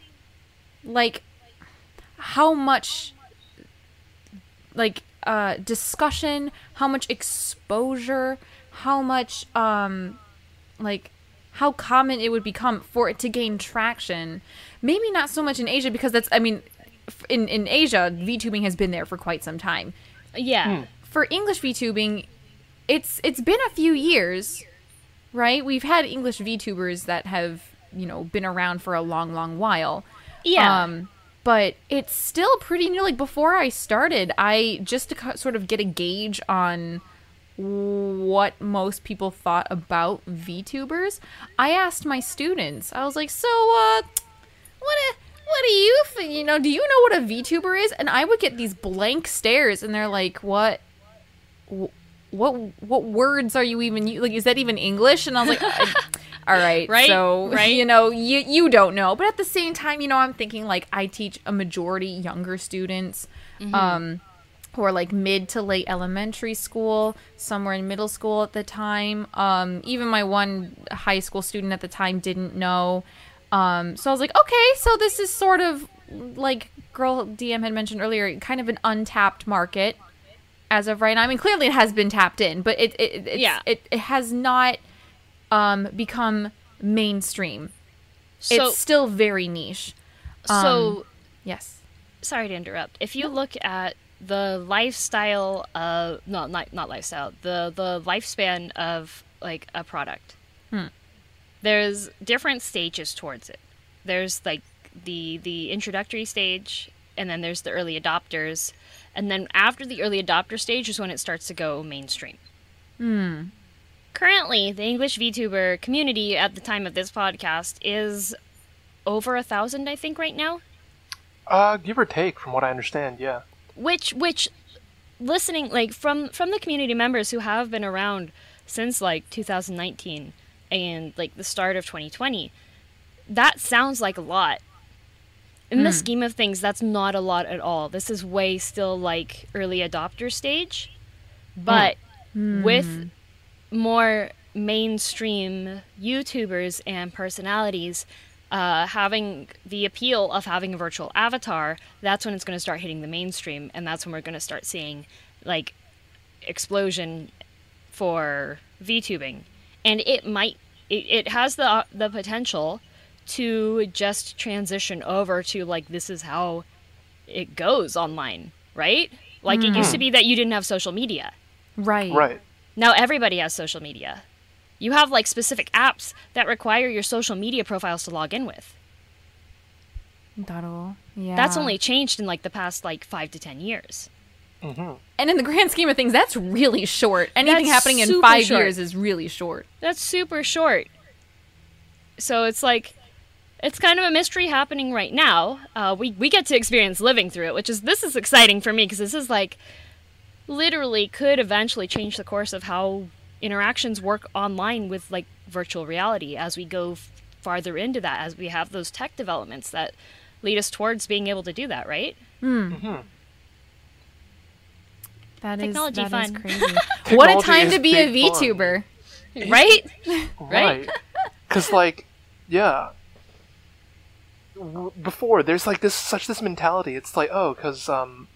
like, how much, like, uh, discussion, how much exposure, how much, um, like, how common it would become for it to gain traction. Maybe not so much in Asia because that's, I mean, in in Asia, VTubing has been there for quite some time Yeah. for English VTubing, it's it's been a few years, right? We've had English VTubers that have you know been around for a long, long while. Yeah. Um, but it's still pretty new. Like before I started, I just to sort of get a gauge on what most people thought about VTubers. I asked my students. I was like, "So, uh, what a, what do you think? You know, do you know what a VTuber is? And I would get these blank stares, and they're like, what? wh- What what words are you even like? Is that even English? And I was like, I- all right, Right, So right. you know, you you don't know, but at the same time, you know, I'm thinking like I teach a majority younger students, um, who are like mid to late elementary school, somewhere in middle school at the time. Um, even my one high school student at the time didn't know. Um, so I was like, okay, so this is sort of like girl DM had mentioned earlier, kind of an untapped market as of right now. I mean, clearly it has been tapped in, but it it Yeah. it, it has not um, become mainstream. So, it's still very niche. so Yes. sorry to interrupt. If you look at the lifestyle of no, not not lifestyle, the the lifespan of like a product, Hmm. there's different stages towards it. There's like the the introductory stage, and then there's the early adopters, and then after the early adopter stage is when it starts to go mainstream. Currently, the English VTuber community at the time of this podcast is over a thousand, I think, right now. Uh, give or take, from what I understand, yeah. which which listening like from from the community members who have been around since like 2019 and like the start of 2020 that sounds like a lot. In the hmm. scheme of things that's not a lot at all. This is way still like early adopter stage. Hmm. But hmm. with more mainstream YouTubers and personalities uh, having the appeal of having a virtual avatar, that's when it's going to start hitting the mainstream, and that's when we're going to start seeing like explosion for VTubing, and it might it, it has the the potential to just transition over to like this is how it goes online, right? Like it used to be that you didn't have social media. Right. Right. Now everybody has social media. You have like specific apps that require your social media profiles to log in with. That'll, yeah. That's only changed in like the past like 5 to 10 years. Mm-hmm. And in the grand scheme of things, that's really short. Anything That's happening in five short. years is really short. That's super short. So it's like it's kind of a mystery happening right now. Uh, we we get to experience living through it, which is this is exciting for me because this is like literally could eventually change the course of how interactions work online with like virtual reality as we go farther into that as we have those tech developments that lead us towards being able to do that, right? That is Technology that is fun. crazy. what a time to be a big fun. VTuber. Right? Right. Because, like, yeah. Before, there's like this such this mentality. It's like, oh, because um,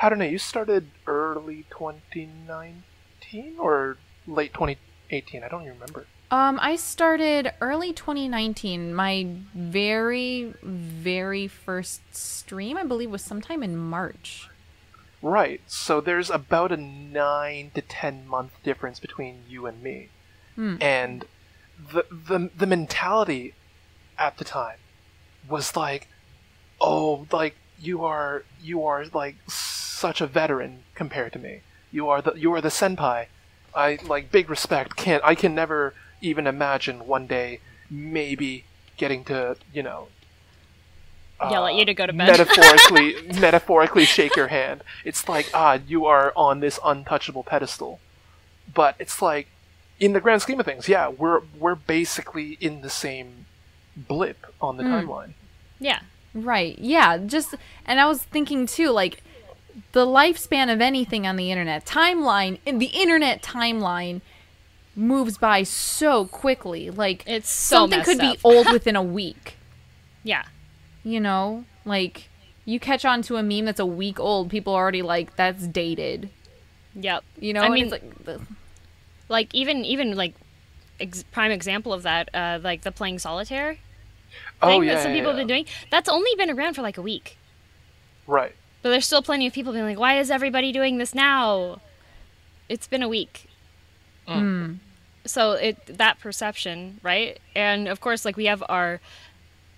I don't know. You started early 2019 or late 2018. I don't even remember. Um, I started early 2019. My very, very first stream, I believe, was sometime in March. Right. So there's about a nine to ten month difference between you and me, and the the the mentality at the time was like, oh, like you are you are like such a veteran compared to me. You are the you are the senpai. I like big respect. Can't I can never even imagine one day maybe getting to you know Yell at you to go to bed. metaphorically metaphorically shake your hand. It's like ah, you are on this untouchable pedestal. But it's like in the grand scheme of things, yeah, we're we're basically in the same blip on the timeline. yeah. Right. Yeah. Just, and I was thinking too, like, the lifespan of anything on the internet, timeline, in the internet timeline moves by so quickly. Like, It's so something could messed be old within a week. Yeah. You know, like you catch on to a meme that's a week old, people are already like, that's dated. Yep. You know, I And mean, it's like, the- like even even like ex- prime example of that, uh, like the playing solitaire thing Oh yeah, that some yeah, people have been doing. That's only been around for like a week, Right. But there's still plenty of people being like, "Why is everybody doing this now?" It's been a week. Mm. Mm. So it that perception, right? And of course, like we have our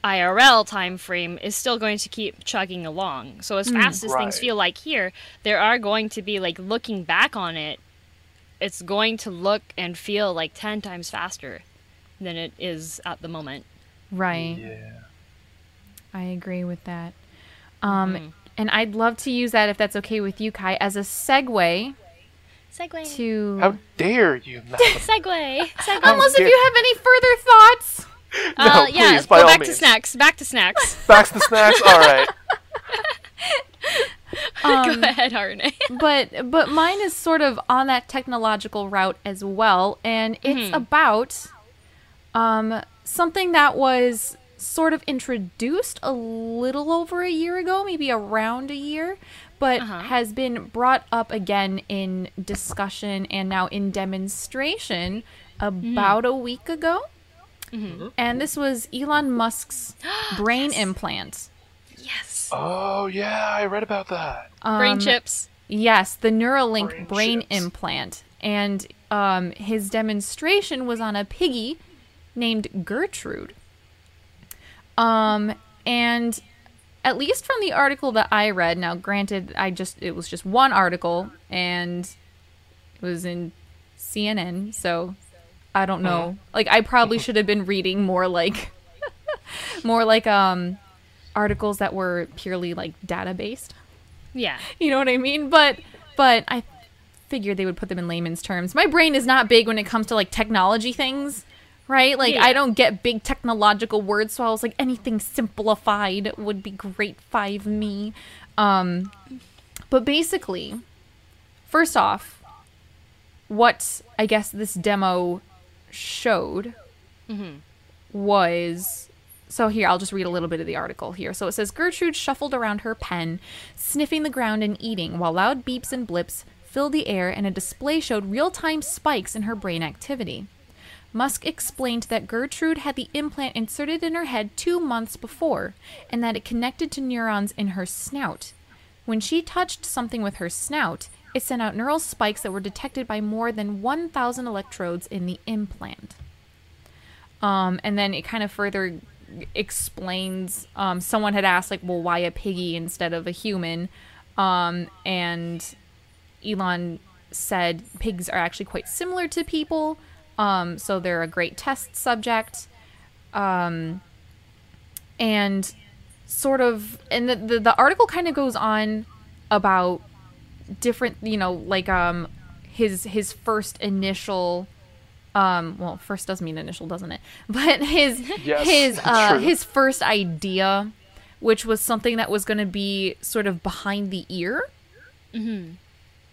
IRL time frame is still going to keep chugging along. So as mm. fast as things feel like here, there are going to be like looking back on it, it's going to look and feel like 10 times faster than it is at the moment. right. Yeah. I agree with that. Um, mm-hmm. And I'd love to use that if that's okay with you, Kai, as a segue Segue. to. How dare you, segue. segue. Segway. Unless if dare- you have any further thoughts. uh, No, yeah, please, by go all back to snacks. Back to snacks. Back to snacks. All right. go ahead, Harune. but but mine is sort of on that technological route as well and it's about um something that was sort of introduced a little over a year ago maybe around a year but has been brought up again in discussion and now in demonstration about a week ago and this was Elon Musk's brain implant yes. Oh yeah, I read about that. Brain Um, chips. Yes, the Neuralink Brain brain, implant. And um, his demonstration was on a piggy named Gertrude. Um, and at least from the article that I read, now granted, I just it was just one article and it was in CNN, so I don't know. Like I probably should have been reading more like more like um articles that were purely like data based. Yeah. You know what I mean? But but I figured they would put them in layman's terms. My brain is not big when it comes to like technology things, right? Like Yeah. I don't get big technological words, so I was like anything simplified would be great five me. Um but basically, first off, what I guess this demo showed mm-hmm. was so here I'll just read a little bit of the article here. So it says Gertrude shuffled around her pen, sniffing the ground and eating, while loud beeps and blips filled the air and a display showed real-time spikes in her brain activity. Musk explained that Gertrude had the implant inserted in her head 2 months before and that it connected to neurons in her snout. When she touched something with her snout, it sent out neural spikes that were detected by more than 1,000 electrodes in the implant. Um, and then it kind of further explains. Um, someone had asked, like, well, why a piggy instead of a human? Um, and Elon said pigs are actually quite similar to people, um, so they're a great test subject. Um, and sort of, and the, the, the article kind of goes on about different, you know, like um, his his first initial um well first does mean initial doesn't it but his Yes, his uh true. his first idea which was something that was going to be sort of behind the ear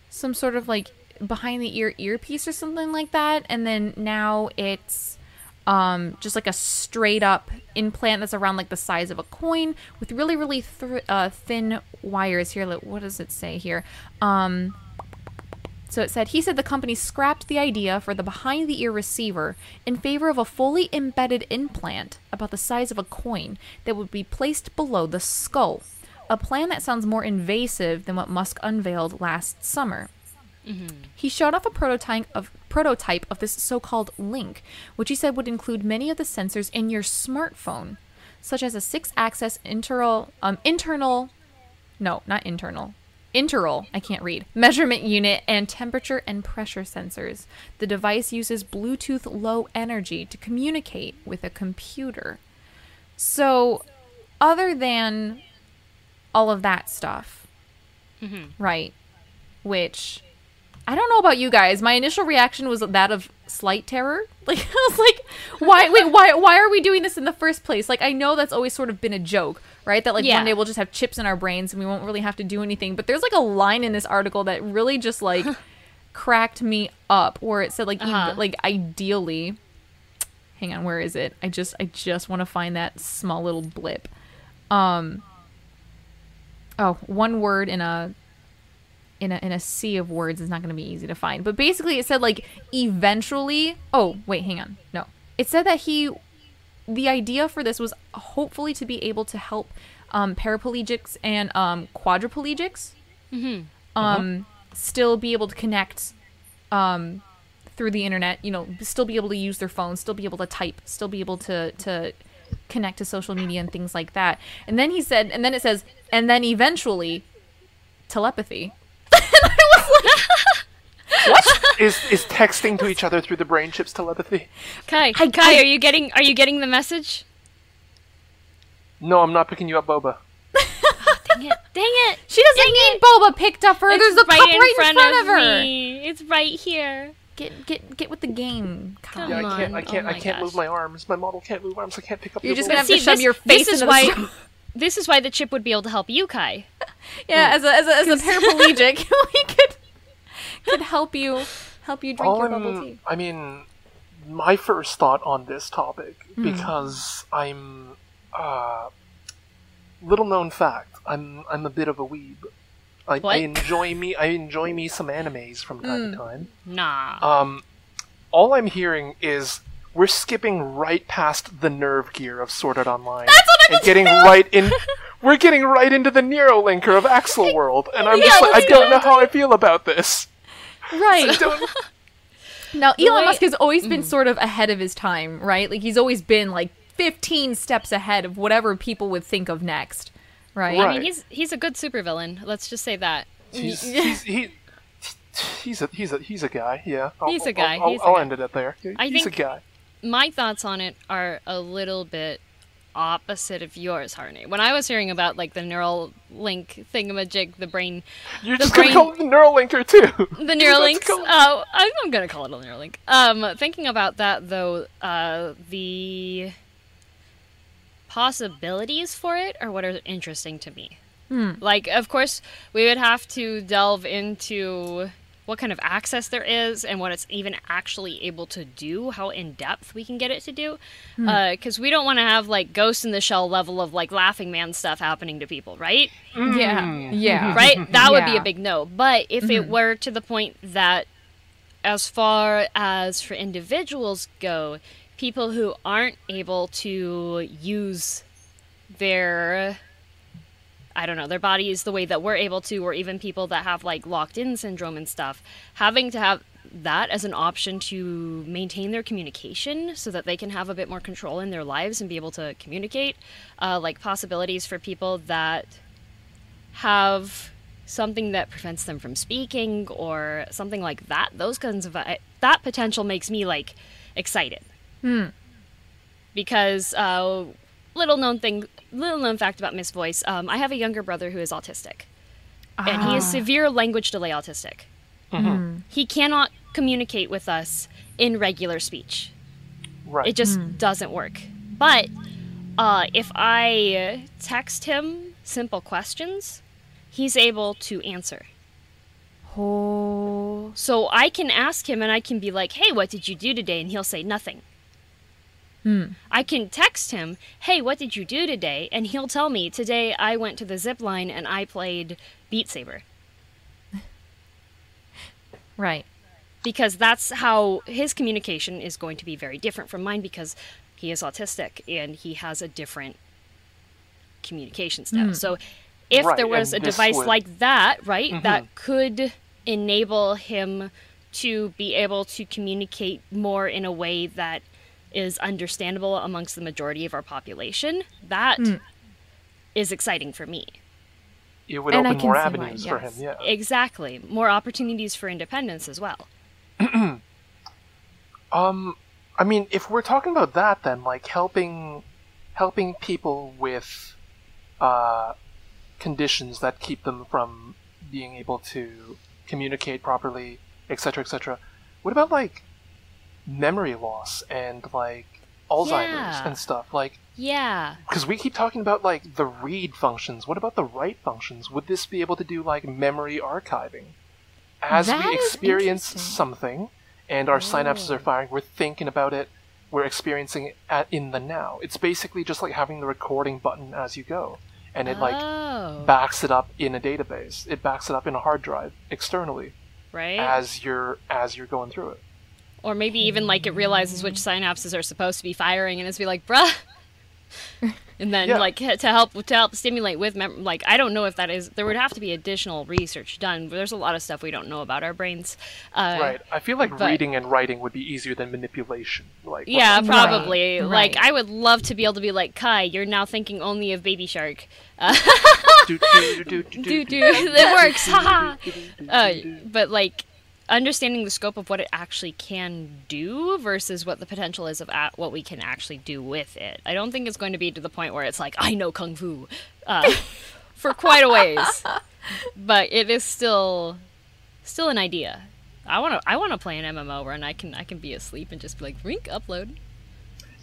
some sort of like behind the ear earpiece or something like that and then now it's um just like a straight up implant that's around like the size of a coin with really really thr uh, thin wires here like, what does it say here um so it said he said the company scrapped the idea for the behind the ear receiver in favor of a fully embedded implant about the size of a coin that would be placed below the skull. A plan that sounds more invasive than what Musk unveiled last summer. He showed off a prototype of prototype of this so-called link, which he said would include many of the sensors in your smartphone, such as a six-axis internal um, internal no, not internal. Interal, I can't read. Measurement unit and temperature and pressure sensors. The device uses Bluetooth low energy to communicate with a computer. So, other than all of that stuff, right? Which I don't know about you guys. My initial reaction was that of slight terror. Like I was like, why wait, why why are we doing this in the first place? Like I know that's always sort of been a joke, right? That like Yeah. one day we'll just have chips in our brains and we won't really have to do anything. But there's like a line in this article that really just like cracked me up where it said like Uh-huh. like ideally Hang on, where is it? I just I just want to find that small little blip. Um Oh, one word in a in a in a sea of words is not going to be easy to find. But basically, it said like eventually. Oh wait, hang on. No, it said that he. The idea for this was hopefully to be able to help um, paraplegics and um, quadriplegics um, still be able to connect um, through the internet. You know, still be able to use their phones, still be able to type, still be able to to connect to social media and things like that. And then he said, and then it says, and then eventually telepathy. Is is texting to each other through the brain chips telepathy? Kai, I- Kai, I- are you getting are you getting the message? No, I'm not picking you up, Boba. Dang it! Dang it! She doesn't need boba picked up for her. There's a It's cup right in front, of, her. me. It's right here. Get get get with the game. Kai. Yeah, I can't. I can't. Oh I can't move my arms. My model can't move arms. I can't pick up. You're just gonna have to See, shove this- your this face is into why- the This is why the chip would be able to help you, Kai. Yeah, as a as a, as a paraplegic, we could could help you help you drink All your bubble I'm- tea. I mean, my first thought on this topic, Hmm. because I'm, uh, little known fact, I'm I'm a bit of a weeb. I? I enjoy me. I enjoy me some animes from time Hmm. to time. Nah. Um, all I'm hearing is we're skipping right past the nerve gear of Sword Art Online. That's what I and getting right in. We're getting right into the Neuro linker of Accel World, and I'm just like, I don't know how I feel about this. Right. Don't- Now, Elon way- Musk has always been mm-hmm. sort of ahead of his time, right? Like he's always been like 15 steps ahead of whatever people would think of next, right? I mean, he's he's a good supervillain. Let's just say that. he's, he's, he, he's a he's a he's a guy. Yeah, I'll, He's a I'll- guy, I'll, he's a I'll guy. end it at there. He- I he's think- a guy. My thoughts on it are a little bit opposite of yours, Harney. When I was hearing about like the neural link thingamajig, the brain, You're the just brain- gonna call it the Neuralinker too. the Neuralinks. Let's. Oh, I'm, I'm gonna call it a Neuralink. Um, thinking about that though, uh, the possibilities for it are what are interesting to me. Like, of course, we would have to delve into what kind of access there is and what it's even actually able to do, how in depth we can get it to do. Hmm. Uh, because we don't want to have like Ghost in the Shell level of like Laughing Man stuff happening to people, right? Yeah. Yeah. Mm-hmm. right? That would be a big no. But if it mm-hmm. were to the point that, as far as for individuals go, people who aren't able to use their I don't know, their bodies the way that we're able to, or even people that have like locked in syndrome and stuff, having to have that as an option to maintain their communication so that they can have a bit more control in their lives and be able to communicate, uh, like possibilities for people that have something that prevents them from speaking or something like that those kinds of that potential makes me like excited. Because uh, little known thing little known fact about miss voice um, i have a younger brother who is autistic and he is severe language delay autistic he cannot communicate with us in regular speech Right. it just doesn't work. But uh, if I text him simple questions, he's able to answer. Oh. So I can ask him and I can be like, hey, what did you do today? And he'll say nothing. I can text him, hey, what did you do today? And he'll tell me, today I went to the zip line and I played Beat Saber. Right. because that's how his communication is going to be very different from mine because he is autistic and he has a different communication style. Hmm. So if Right, there was a and this device would- like that, right, mm-hmm. that could enable him to be able to communicate more in a way that is understandable amongst the majority of our population, that is exciting for me. it would And open can more see why, avenues for him. Yeah. Exactly. More opportunities for independence as well. Um, I mean, if we're talking about that, then like helping, helping people with, uh, conditions that keep them from being able to communicate properly, etc., etc. What about like memory loss and like Alzheimer's Yeah. and stuff? Like, Yeah. because we keep talking about like the read functions. What about the write functions? Would this be able to do like memory archiving? As That we experience something and our synapses are oh. firing, we're thinking about it, we're experiencing it at, in the now. It's basically just like having the recording button as you go. And it like oh, backs it up in a database. It backs it up in a hard drive externally right. as you're as you're going through it. Or maybe even like it realizes which synapses are supposed to be firing and it's be like, bruh. And then Yeah. like to help to help stimulate with mem- like I don't know if that is there would have to be additional research done. There's a lot of stuff we don't know about our brains. Uh, right. I feel like but- reading and writing would be easier than manipulation. Like what- Yeah, Right, probably. Like right. I would love to be able to be like Kai. You're now thinking only of Baby Shark. Uh, do, do, do, do, do do it works. Haha. Uh, but like understanding the scope of what it actually can do versus what the potential is of a- what we can actually do with it. I don't think it's going to be to the point where it's like I know kung fu uh, for quite a ways, but it is still still an idea. I want to I want to play an MMO where I can I can be asleep and just be like rink upload.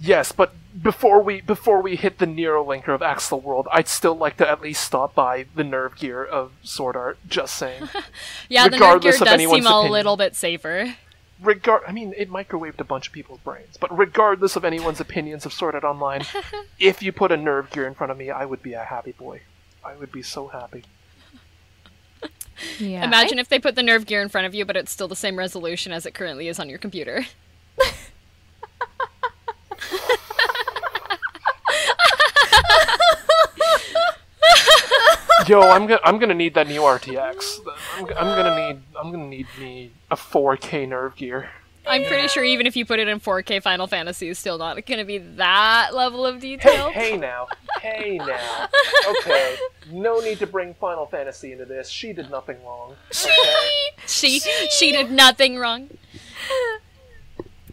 Yes, but before we before we hit the Neurolinker of Accel World, I'd still like to at least stop by the Nerve Gear of Sword Art. Just saying. Yeah, the Nerve gear does seem a opinion. little bit safer. Regard, I mean, it microwaved a bunch of people's brains, but regardless of anyone's opinions of Sword Art Online, if you put a Nerve Gear in front of me, I would be a happy boy. I would be so happy. Yeah. Imagine if they put the nerve gear in front of you, but it's still the same resolution as it currently is on your computer. Yo, I'm gonna I'm gonna need that new RTX. I'm, I'm gonna need I'm gonna need me a 4K Nerve Gear. I'm pretty sure even if you put it in 4K, Final Fantasy is still not going to be that level of detail. Hey, hey now, hey now. Okay, no need to bring Final Fantasy into this. She did nothing wrong. Okay? She she did nothing wrong.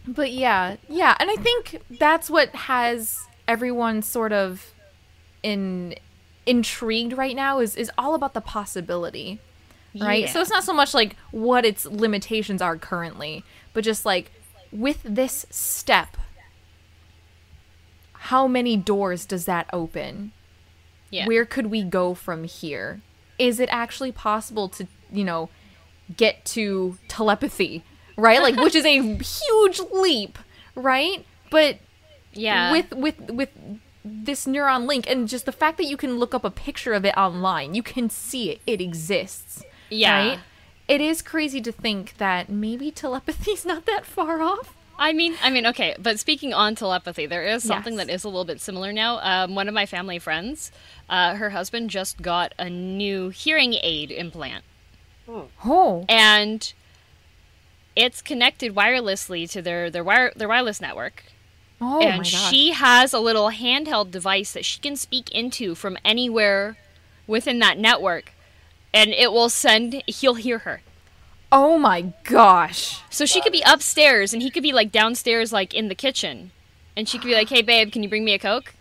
But yeah, yeah, and I think that's what has everyone sort of in intrigued right now is is all about the possibility. Right? Yeah. So it's not so much like what its limitations are currently, but just like with this step how many doors does that open? Yeah. Where could we go from here? Is it actually possible to, you know, get to telepathy, right? Like which is a huge leap, right? But yeah. with with with this neuron link and just the fact that you can look up a picture of it online, you can see it. It exists. Yeah. Right? It is crazy to think that maybe telepathy's not that far off. I mean, I mean, okay, but speaking on telepathy, there is something Yes. that is a little bit similar now. Um, one of my family friends, uh, her husband just got a new hearing aid implant, Oh. and it's connected wirelessly to their their wire their wireless network. Oh my and gosh. she has a little handheld device that she can speak into from anywhere within that network, and it will send. He'll hear her. Oh my gosh. So she could be upstairs and he could be like downstairs, like in the kitchen. And she could be like, hey, babe, can you bring me a Coke?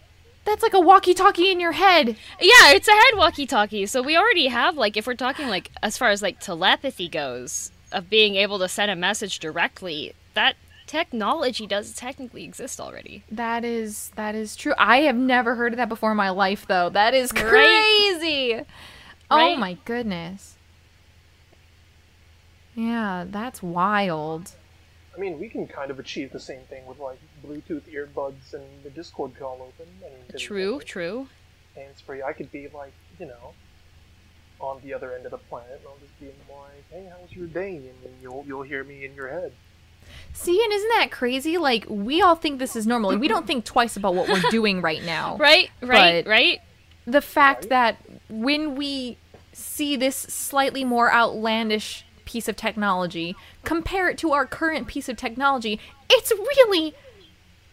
That's like a walkie-talkie in your head. Yeah, it's a head walkie talkie. So we already have, like, if we're talking, like, as far as, like, telepathy goes, of being able to send a message directly, that technology does technically exist already. That is that is true. I have never heard of that before in my life though. That is Right? crazy. Oh Right? my goodness. Yeah, that's wild. I mean, we can kind of achieve the same thing with like Bluetooth earbuds and the Discord call open. I mean, True, true. Hands free. I could be like, you know, on the other end of the planet, and I'll just be like, "Hey, how was your day?" And then you'll you'll hear me in your head. See, and isn't that crazy? Like we all think this is normal. Like, we don't think twice about what we're doing right now. Right, right, But- right? The fact Right. that when we see this slightly more outlandish piece of technology, compare it to our current piece of technology, it's really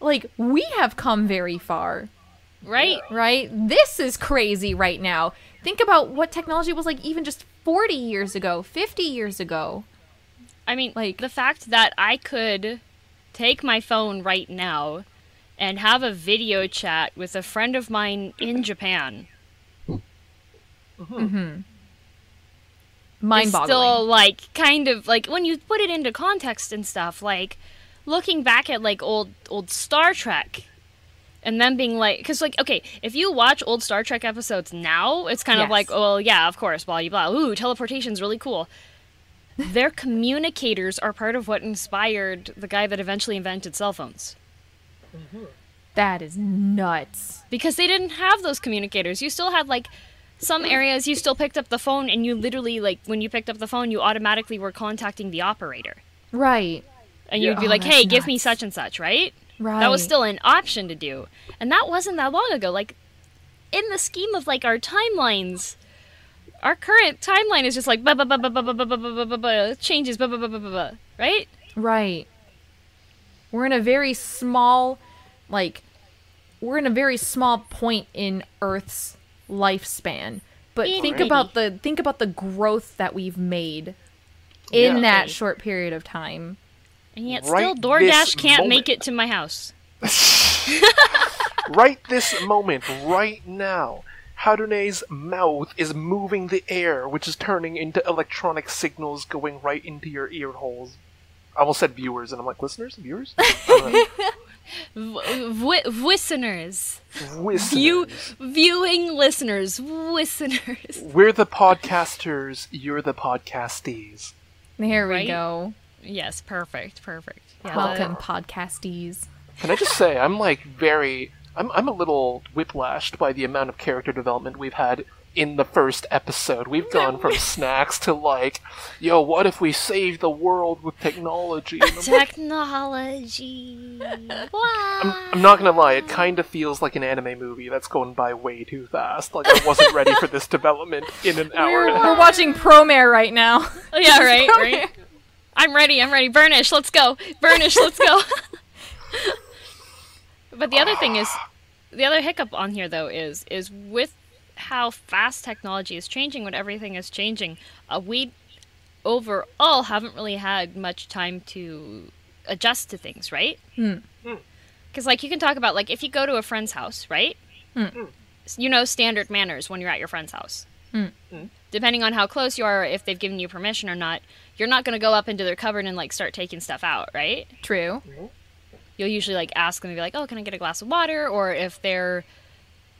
like we have come very far. Right? right? This is crazy right now. Think about what technology was like even just 40 years ago, 50 years ago. I mean, Like- like the fact that I could take my phone right now and have a video chat with a friend of mine in Japan Mind is boggling. still like kind of like when you put it into context and stuff like looking back at like old old Star Trek and then being like because like okay if you watch old Star Trek episodes now it's kind of like oh well, yeah of course blah blah blah ooh teleportation's really cool their communicators are part of what inspired the guy that eventually invented cell phones mm-hmm. that is nuts. because they didn't have those communicators. You still had like some areas you still picked up the phone and you literally like when you picked up the phone you automatically were contacting the operator. Right. And you'd be Oh, like, "Hey, give me such and such," right? Right. That was still an option to do. And that wasn't that long ago. Like in the scheme of like our timelines, our current timeline is just like ba ba ba ba ba ba ba ba ba ba ba changes ba ba ba ba ba ba, right? Right. We're in a very small like we're in a very small point in Earth's lifespan. But think Alrighty. about the think about the growth that we've made in Yeah. that short period of time. And yet Right still this DoorDash can't moment. make it to my house. right this moment, right now, Harune's mouth is moving the air, which is turning into electronic signals going right into your ear holes. I almost said viewers, and I'm like, listeners? Viewers? I V- w- listeners. don't. View- viewing listeners. Listeners. We're the podcasters, you're the podcastees. There we Right? go. Yes, perfect, perfect. Yeah, Welcome, podcastees. Can I just say, I'm like very. I'm, I'm a little whiplashed by the amount of character development we've had in the first episode. We've gone from snacks to like, yo, what if we save the world with technology? Technology. Wow. I'm, I'm not gonna lie, it kind of feels like an anime movie that's going by way too fast. Like, I wasn't ready for this development in an hour We're, and we're watching Promare right now. Oh, yeah, right, right. I'm ready. I'm ready. Burnish, let's go. Burnish, let's go. but the other thing is, the other hiccup on here though is is with how fast technology is changing, when everything is changing, uh, we overall haven't really had much time to adjust to things, right? Hmm. Because like you can talk about like if you go to a friend's house, right? S- You know standard manners when you're at your friend's house depending on how close you are, if they've given you permission or not, you're not going to go up into their cupboard and like start taking stuff out, right? True. You'll usually like ask them to be like, "Oh, can I get a glass of water?" Or if they're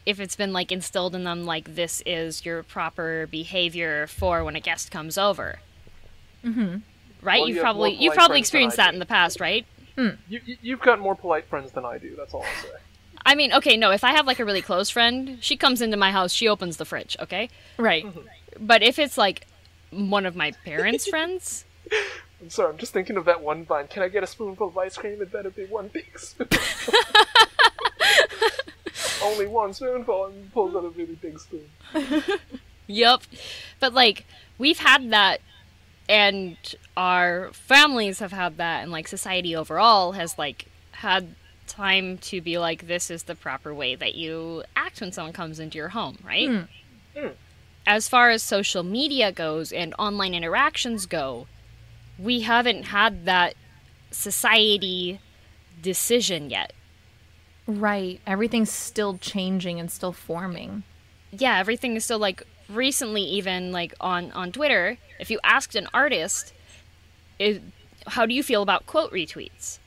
if it's been like instilled in them like this is your proper behavior for when a guest comes over. Mm-hmm. Right? Well, you've you probably you've probably experienced that in the past, right? You, you, you've got more polite friends than I do, that's all I'll say. I mean, okay, no, if I have like a really close friend, she comes into my house, she opens the fridge, okay? Right. But if it's like one of my parents' friends, I'm sorry, I'm just thinking of that one line. Can I get a spoonful of ice cream? It better be one big spoon. Only one spoonful and pulls out a really big spoon. Yep. But like we've had that and our families have had that and like society overall has like had time to be like this is the proper way that you act when someone comes into your home, right? Hmm. Hmm. As far as social media goes and online interactions go, we haven't had that society decision yet. Right. Everything's still changing and still forming. yeah, everything is still like recently even like on on Twitter, if you asked an artist is how do you feel about quote retweets?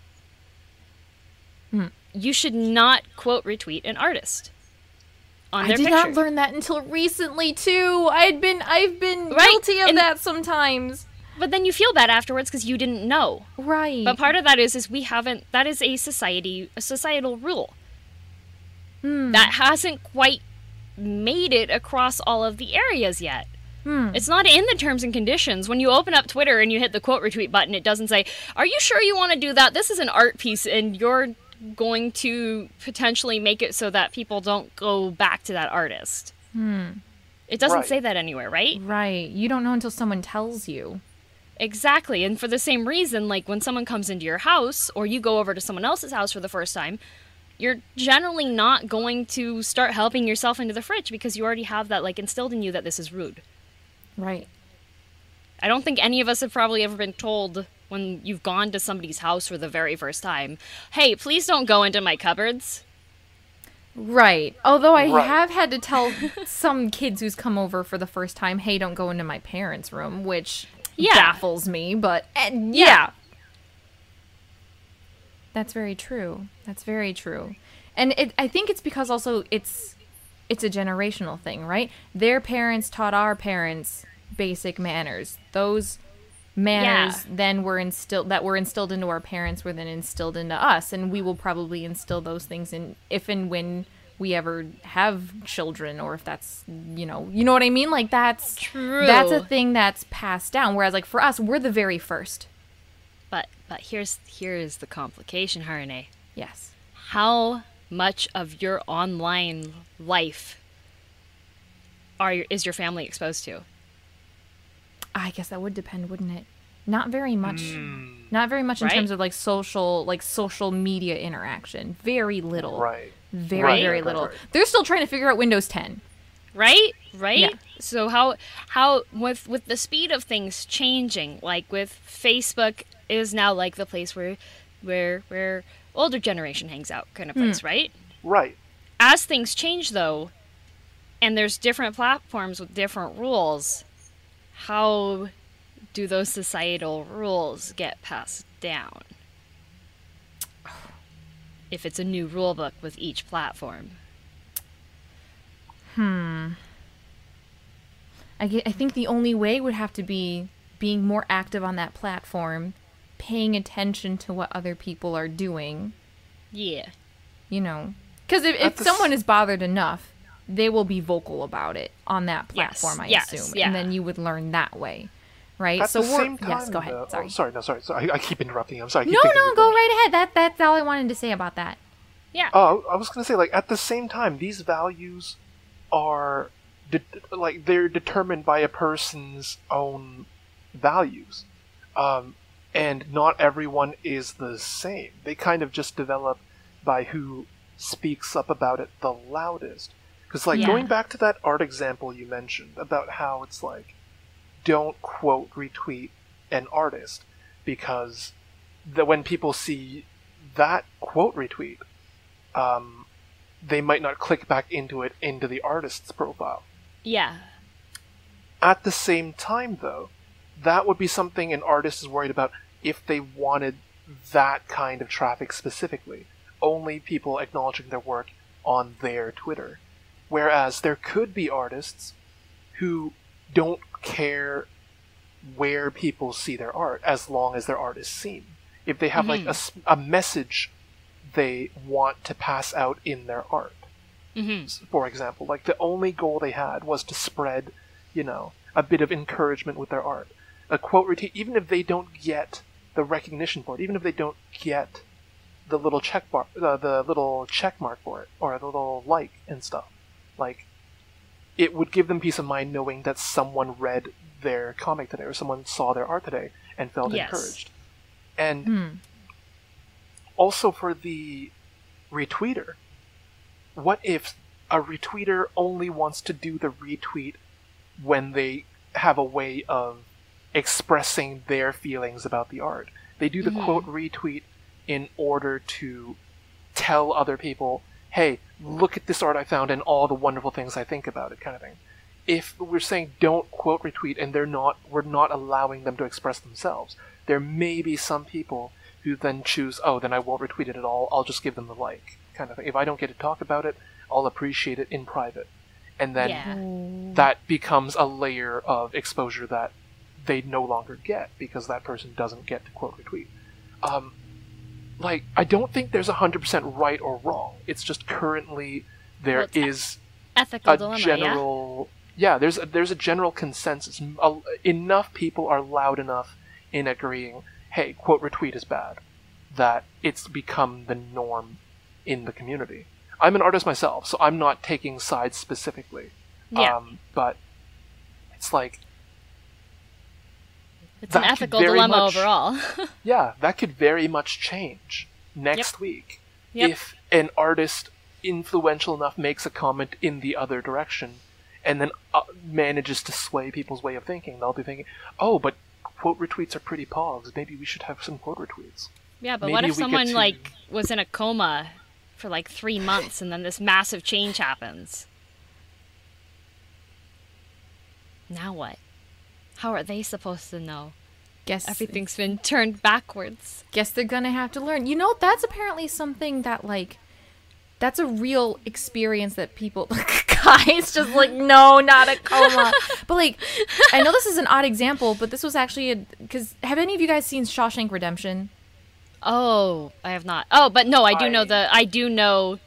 Hmm. You should not quote retweet an artist on I did picture. not learn that until recently too. I had been I've been Right, guilty of and- that sometimes. but then you feel bad afterwards because you didn't know. Right. But part of that is is we haven't that is a society a societal rule. Hmm. That hasn't quite made it across all of the areas yet. Hmm. It's not in the terms and conditions. When you open up Twitter and you hit the quote retweet button, it doesn't say, Are you sure you want to do that? This is an art piece and you're going to potentially make it so that people don't go back to that artist. Hmm. It doesn't Right. say that anywhere, right? right. You don't know until someone tells you. Exactly. And for the same reason, like when someone comes into your house or you go over to someone else's house for the first time, you're generally not going to start helping yourself into the fridge because you already have that like instilled in you that this is rude. Right. I don't think any of us have probably ever been told when you've gone to somebody's house for the very first time, "Hey, please don't go into my cupboards." Right. Although I Right. have had to tell some kids who's come over for the first time, "Hey, don't go into my parents' room," which Yeah. baffles me, but eh, yeah. That's very true. That's very true. And it, I think it's because also it's it's a generational thing, right? Their parents taught our parents basic manners. Those manners Yeah. then were instilled that were instilled into our parents were then instilled into us and we will probably instill those things in if and when we ever have children or if that's you know you know what i mean like that's True. that's a thing that's passed down whereas like for us we're the very first But but here's here's the complication, Harune. yes How much of your online life are your, is your family exposed to? I guess that would depend wouldn't it? Not very much hmm. not very much in Right? terms of like social like social media interaction. Very little. Right. very Right, very little. right. they're still trying to figure out windows 10 right? Right? Yeah. so how how with with the speed of things changing like with facebook is now like the place where where where older generation hangs out kind of hmm. place right? Right. as things change though and there's different platforms with different rules how do those societal rules get passed down if it's a new rule book with each platform Hmm. I, ge- I think the only way would have to be being more active on that platform, paying attention to what other people are doing, yeah you know. Because if, if someone is bothered enough, they will be vocal about it on that Yes, platform, I yes, assume. yeah. And then you would learn that way, right? At so the same time, yes, go ahead. though- Sorry. Oh, sorry, no, sorry. sorry. I, I keep interrupting. I'm sorry. No, no, go right ahead. That that's all I wanted to say about that. yeah Oh, I was gonna say, like, at the same time, these values are de- like they're determined by a person's own values, um, and not everyone is the same. They kind of just develop by who speaks up about it the loudest. Because, like, Yeah. going back to that art example you mentioned about how it's like, don't quote retweet an artist because that when people see that quote retweet, um, they might not click back into it into the artist's profile. yeah At the same time, though, that would be something an artist is worried about if they wanted that kind of traffic specifically. Only people acknowledging their work on their Twitter. Whereas there could be artists who don't care where people see their art as long as their art is seen. If they have like a, a message they want to pass out in their art hmm for example. Like the only goal they had was to spread, you know, a bit of encouragement with their art. A quote retweet, even if they don't get the recognition for it, even if they don't get the little check bar, uh, the little check mark for it, or the little like and stuff, like it would give them peace of mind knowing that someone read their comic today or someone saw their art today and felt Yes. encouraged. And Hmm. also for the retweeter, what if a retweeter only wants to do the retweet when they have a way of expressing their feelings about the art? They do the quote retweet in order to tell other people, hey, look at this art I found and all the wonderful things I think about it, kind of thing. If we're saying don't quote retweet and they're not, we're not allowing them to express themselves, there may be some people who then choose, oh, then I won't retweet it at all, I'll just give them the like, kind of thing. If I don't get to talk about it, I'll appreciate it in private. And then yeah that becomes a layer of exposure that they no longer get because that person doesn't get to quote retweet. Um, like, I don't think there's 100% right or wrong. It's just currently there Well, is ethical a dilemma general yeah. there's a, there's a general consensus a- enough people are loud enough in agreeing hey quote retweet is bad that it's become the norm in the community i'm an artist myself so i'm not taking sides specifically Yeah. um, but it's like yeah it's that an ethical dilemma much- overall yeah that could very much change next week Yep. if an artist influential enough makes a comment in the other direction and then uh, manages to sway people's way of thinking they'll be thinking oh but quote retweets are pretty pogs maybe we should have some quote retweets Yeah, but Maybe what if someone to- like was in a coma for like three months and then this massive change happens? Now what? How are they supposed to know? Guess Everything's been turned backwards. guess they're gonna have to learn. You know, that's apparently something that like that's a real experience that people guys just like no, not a coma. but like I know this is an odd example, but this was actually a because have any of you guys seen Shawshank Redemption? Oh, I have not. Oh, but no, I do know the. I do know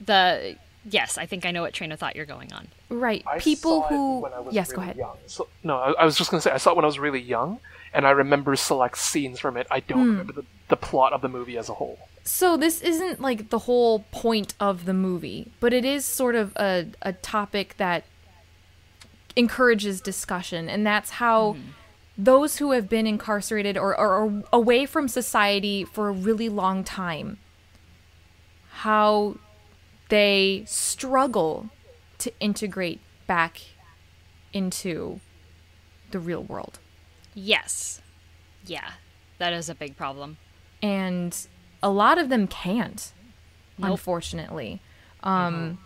the. Yes, I think I know what train of thought you're going on. Right. I people saw it who when I was yes, go ahead. young. So, no I, I was just going to say i saw it when i was really young and i remember select scenes from it i don't Hmm. remember the, the plot of the movie as a whole So this isn't like the whole point of the movie, but it is sort of a, a topic that encourages discussion, and that's how those who have been incarcerated or, or, or away from society for a really long time, how they struggle to integrate back into the real world. Yes. Yeah. That is a big problem. and a lot of them can't Nope. unfortunately um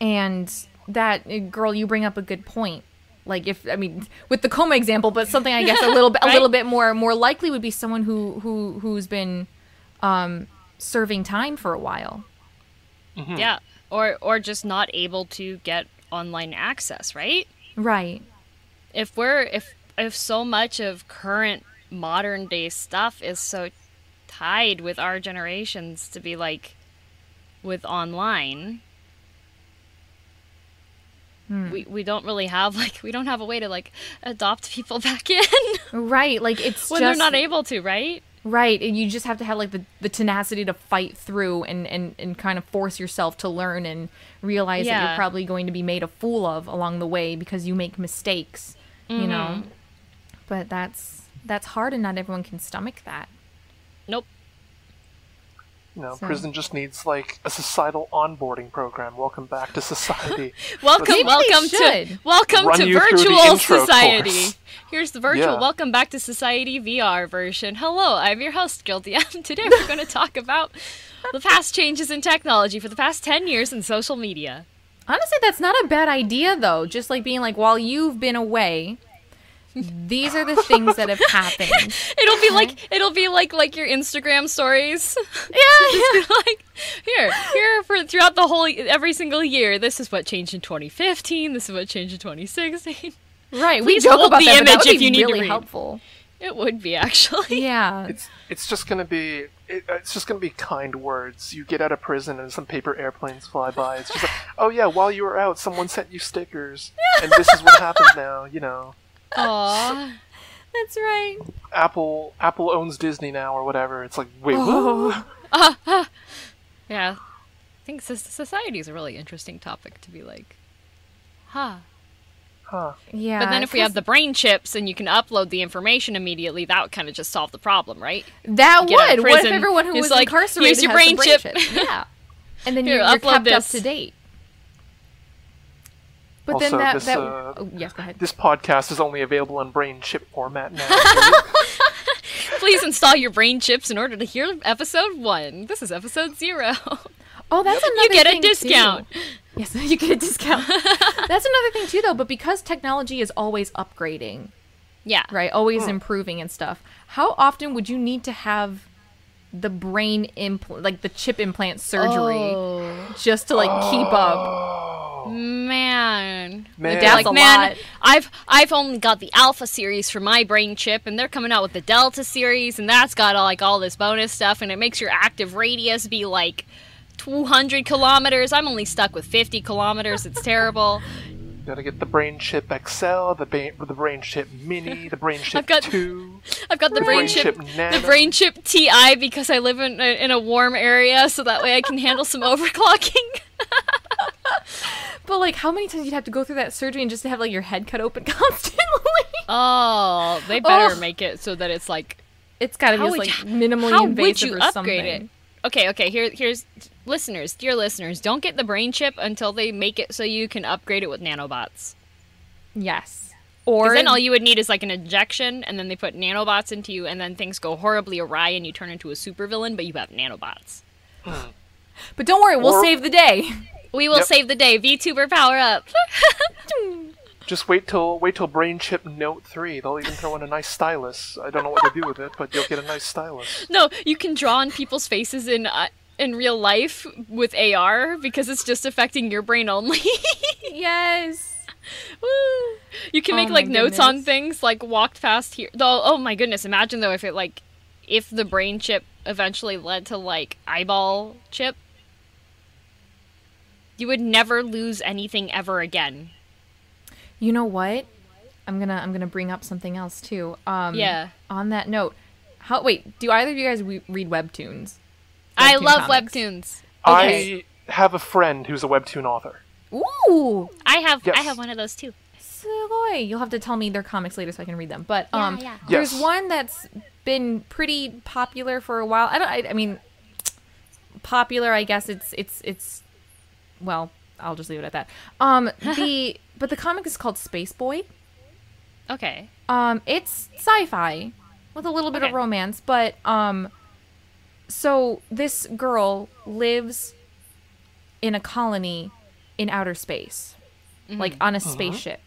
and that uh, girl you bring up a good point like if i mean with the coma example but something i guess a little bit a little bit more more likely would be someone who who who's been um serving time for a while Mm-hmm. Yeah. Or or just not able to get online access, right? right. If we're if if so much of current modern day stuff is so tied with our generations to be like with online hmm. we, we don't really have like we don't have a way to like adopt people back in. Right. Like it's when just they're not able to right Right, and you just have to have like the, the tenacity to fight through and, and, and kind of force yourself to learn and realize that you're probably going to be made a fool of along the way because you make mistakes, you know. Mm-hmm. But that's that's hard and not everyone can stomach that. nope You know, So- prison just needs like a societal onboarding program. Welcome back to society. Welcome, Maybe welcome to welcome to you through the virtual society. course. Here's the virtual Yeah. welcome back to society VR version. Hello, I'm your host, Guilty. And today we're going to talk about the past changes in technology for the past 10 years in social media. Honestly, that's not a bad idea though. Just like being like, while you've been away, these are the things that have happened. It'll be uh-huh. like it'll be like like your Instagram stories. Yeah, yeah. like here, here for throughout the whole every single year. This is what changed in 2015. This is what changed in 2016. right. we Please joke hold about the that, but that image would if you need to really read. helpful. It would be actually. Yeah. it's it's just gonna be it, uh, it's just gonna be kind words. You get out of prison and some paper airplanes fly by. It's just like, oh yeah, while you were out, someone sent you stickers, and this is what happened now. You know, Aww. That's right. Apple Apple owns Disney now or whatever. It's like wait, Oh. what? Yeah. I think society is a really interesting topic to be like, huh. Huh. Yeah. But then if we have the brain chips and you can upload the information immediately, that would kind of just solve the problem, right? That get out of would. What if everyone who was like, incarcerated "Here's your has brain the chip." Yeah. And then Here, you're, you're upload kept up to date. But Also, then that, this, that uh, oh, yes, go ahead. This podcast is only available in brain chip format now. Please install your brain chips in order to hear episode one. This is episode zero. Oh, that's another you get a thing, too. discount. Yes, you get a discount. that's another thing too, though. But because technology is always upgrading, Yeah. right? Always improving and stuff. How often would you need to have the brain implant, like the chip implant surgery, Oh. just to like keep up? Oh, Man. man. That's like a man, lot. I've I've only got the alpha series for my brain chip, and they're coming out with the delta series, and that's got all, like all this bonus stuff, and it makes your active radius be like 200 kilometers. I'm only stuck with 50 kilometers. It's terrible. Gotta get the brain chip XL, the brain, the brain chip mini, the brain chip I've got- two. I've got the brain, Brain chip, chip the brain chip Ti because I live in a, in a warm area, so that way I can handle some overclocking. But like, how many times you'd have to go through that surgery and just to have like your head cut open constantly? Oh, they better Ugh. make it so that it's like It's got to be How just would like you- minimally how invasive would you or upgrade something. it? Okay, okay. Here, here's listeners, dear listeners. Don't get the brain chip until they make it so you can upgrade it with nanobots. Yes. Or then all you would need is like an injection, and then they put nanobots into you, and then things go horribly awry, and you turn into a supervillain, but you have nanobots. but don't worry, we'll Or- save the day. We will Yep. save the day. VTuber power up. Just wait till wait till brain chip Note three. They'll even throw in a nice stylus. I don't know what to do with it, but you'll get a nice stylus. no, you can draw on people's faces in uh, in real life with AR because it's just affecting your brain only. yes. Woo! You can Oh make my like notes on things, like walked past here. Though, oh my goodness! Imagine though if it like, if the brain chip eventually led to like eyeball chip, you would never lose anything ever again. You know what? I'm gonna I'm gonna bring up something else too. Um, Yeah. On that note, how wait? Do either of you guys re- read webtoons? I love comics. webtoons. Okay. I have a friend who's a webtoon author. Ooh, I have I have one of those too. sugoi. You'll have to tell me their comics later so I can read them. But um, yeah. there's Yes. one that's been pretty popular for a while. I don't. I, I mean, popular. I guess it's it's it's well I'll just leave it at that. Um, the but the comic is called Space Boy. Okay. Um, it's sci-fi with a little bit of romance, but um, so this girl lives in a colony in outer space, like on a spaceship.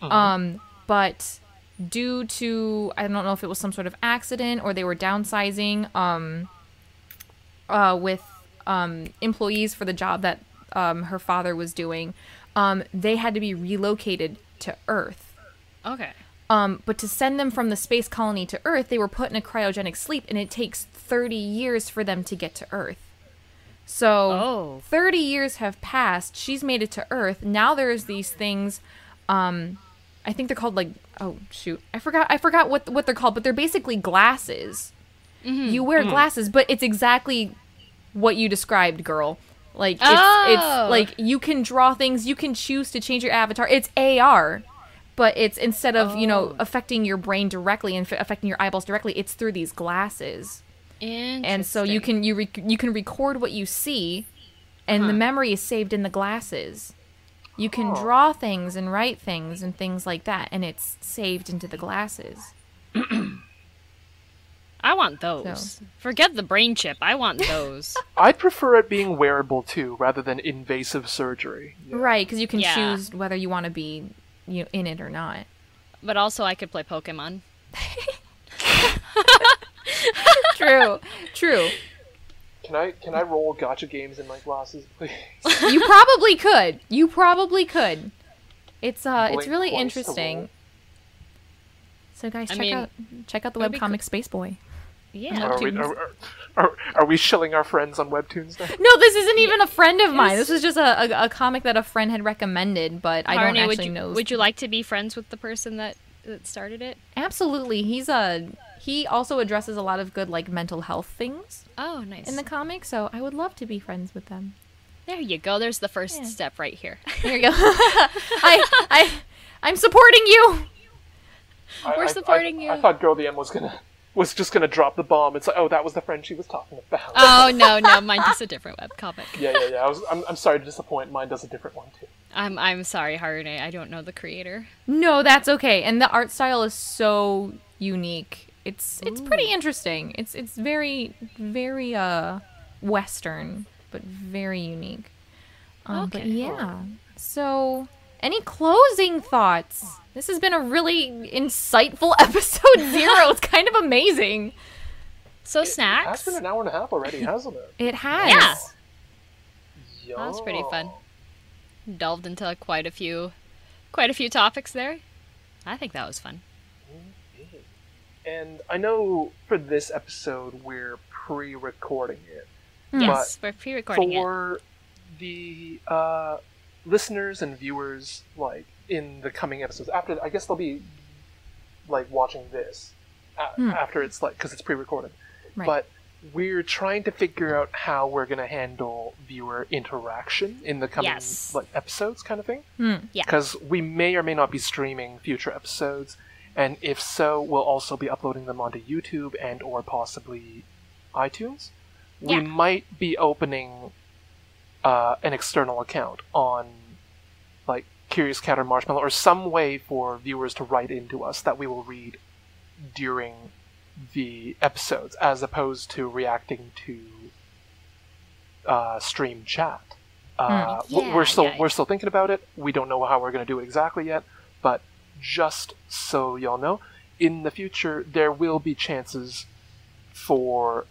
Um, but due to I don't know if it was some sort of accident or they were downsizing, um, uh, with um employees for the job that um her father was doing, um, they had to be relocated to Earth. Okay. Um, but to send them from the space colony to Earth, they were put in a cryogenic sleep, and it takes 30 years for them to get to Earth. So, Oh. 30 years have passed. She's made it to Earth. Now there's these things. Um, I think they're called like oh shoot, I forgot I forgot what what they're called, but they're basically glasses. You wear glasses, but it's exactly what you described, girl. Like it's Oh. it's like you can draw things, you can choose to change your avatar. It's AR, but it's instead of you know oh. affecting your brain directly and f- affecting your eyeballs directly, it's through these glasses. And so you can you rec- you can record what you see, and the memory is saved in the glasses. You can oh. draw things and write things and things like that, and it's saved into the glasses. I want those. Forget the brain chip. I want those. I'd prefer it being wearable too, rather than invasive surgery. Yeah. Right, because you can Yeah. choose whether you want to be you know, in it or not. but also, I could play Pokemon. True, true. Can I can I roll gotcha games in my glasses, please? You probably could. You probably could. It's uh, it's really interesting. So guys, I check mean, out check out the that'd webcomic Space Boy. Yeah. Are we, Webtoons. are, are, are we shilling our friends on webtoons now? No, this isn't even a friend of mine. This was just a, a, a comic that a friend had recommended, but I don't actually would you, know. Would you like to be friends with the person that, that started it? Absolutely, he's a he also addresses a lot of good like mental health things Oh, nice. in the comic, so I would love to be friends with them. there you go. There's the first Yeah. step right here. There you go. I I I'm supporting you. I- We're I- supporting I, you. I thought Girl DM was gonna was just gonna drop the bomb. It's like, oh, that was the friend she was talking about. oh no, no, mine does a different webcomic. yeah, yeah, yeah. I was, I'm, I'm sorry to disappoint. Mine does a different one too. I'm I'm sorry, Harune. I don't know the creator. No, that's okay. And the art style is so unique. It's it's pretty interesting. It's it's very very uh western, but very unique. Um, But Okay. yeah. So, any closing thoughts? This has been a really insightful episode zero. it's kind of amazing. So snacks. It has been an hour and a half already, hasn't it? It has. Yeah. Yeah. That was pretty fun. Delved into quite a few, quite a few topics there. I think that was fun. And I know for this episode we're pre-recording it. Yes, we're pre-recording it. for the uh, listeners and viewers, like in the coming episodes, after I guess they'll be like watching this a- after it's like because it's pre-recorded. Right. But we're trying to figure out how we're going to handle viewer interaction in the coming Yes. like episodes, kind of thing. Hmm, yeah. Because we may or may not be streaming future episodes, and if so, we'll also be uploading them onto YouTube and or possibly iTunes. We Yeah. might be opening uh, an external account on Curious Cat or Marshmallow or some way for viewers to write into us that we will read during the episodes as opposed to reacting to uh, stream chat. Uh, w- Yeah, we're still yeah, we're still thinking about it. We don't know how we're going to do it exactly yet, but just so y'all know, in the future there will be chances for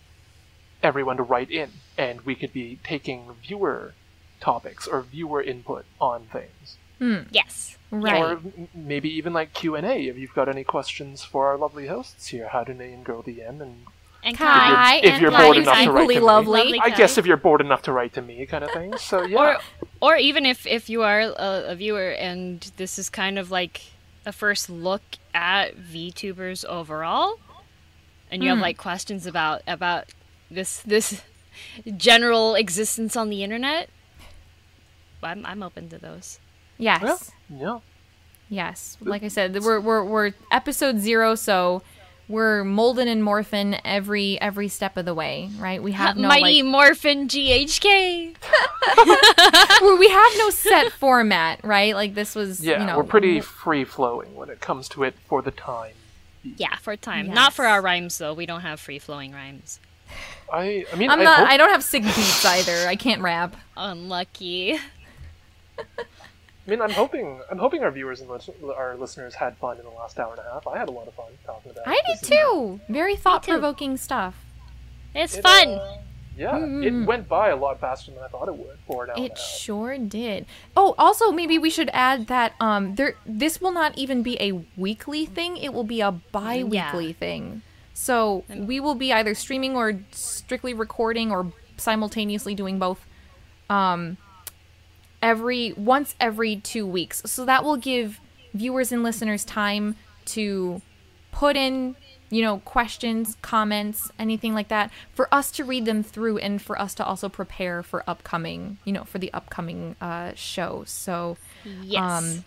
everyone to write in, and we could be taking viewer topics or viewer input on things, Hmm. Yes. Right. or maybe even like Q and A if you've got any questions for our lovely hosts here, Harune and Girl DM, and And Kai If you're- if and you're Kai bored is enough to write equally to me. lovely. Lovely. I guess if you're bored enough to write to me, kind of thing. So yeah, Or, or even if if you are a, a viewer and this is kind of like a first look at VTubers overall, and you have hmm. like questions about about this this general existence on the internet, I'm I'm open to those. Yes. yeah, yeah. Yes, like I said, we're we're we're episode zero, so we're molding and morphing every every step of the way, right? We have no Mighty like, Morphin GHK. well, we have no set format, right? Like this was, Yeah, you know, we're pretty free flowing when it comes to it for the time. Yeah, for time. Not for our rhymes though. We don't have free flowing rhymes. I, I mean, I'm I not. hope- I don't have sick beats either. I can't rap. Unlucky. I mean, I'm hoping, I'm hoping our viewers and lis- our listeners had fun in the last hour and a half. I had a lot of fun talking about. I did too. Very thought provoking stuff. It's It, fun. uh, yeah, it went by a lot faster than I thought it would for an hour and It a half. sure did. Oh, also maybe we should add that um there this will not even be a weekly thing. It will be a bi-weekly thing. So we will be either streaming or strictly recording or simultaneously doing both um every once every 2 weeks. So that will give viewers and listeners time to put in you know questions comments anything like that for us to read them through and for us to also prepare for upcoming you know for the upcoming uh show so Yes. um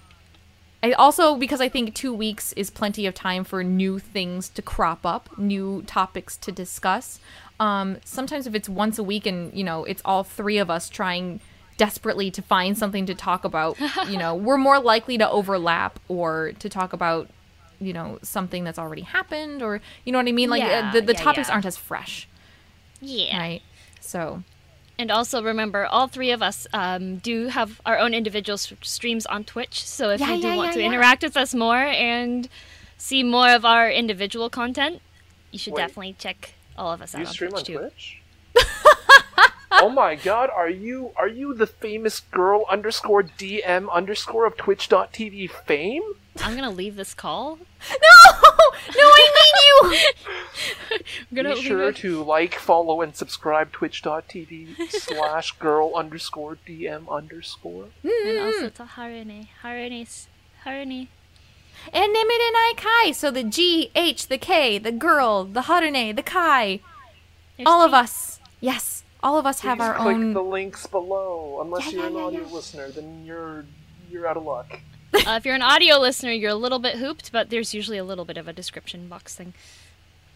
I also because I think 2 weeks is plenty of time for new things to crop up, new topics to discuss. Um sometimes if it's once a week and, you know, it's all three of us trying desperately to find something to talk about, you know, we're more likely to overlap or to talk about, you know, something that's already happened or you know what I mean? Like uh, Yeah, the the yeah, topics yeah. aren't as fresh, yeah. right? So, And also remember, all three of us um, do have our own individual s- streams on Twitch. So if Yeah, you do yeah, want yeah, to yeah. interact with us more and see more of our individual content, you should Wait. definitely check all of us out You on stream Twitch on too. Twitch? oh my god, are you are you the famous girl underscore DM underscore of twitch.tv fame? I'm gonna leave this call. no! No, I need you. I'm gonna Be sure it. to like, follow, and subscribe twitch.tv slash girl underscore DM underscore. And also mm-hmm. to Harune. Harune's Harune. And Nemurenai Kai. So the G, H, the K, the girl, the Harune, the Kai. There's all of us. Yes. All of us have Please our click own. the links below. Unless Yeah, you're yeah, an yeah, audio yeah. listener, then you're you're out of luck. Uh, if you're an audio listener, you're a little bit hooped, but there's usually a little bit of a description box thing.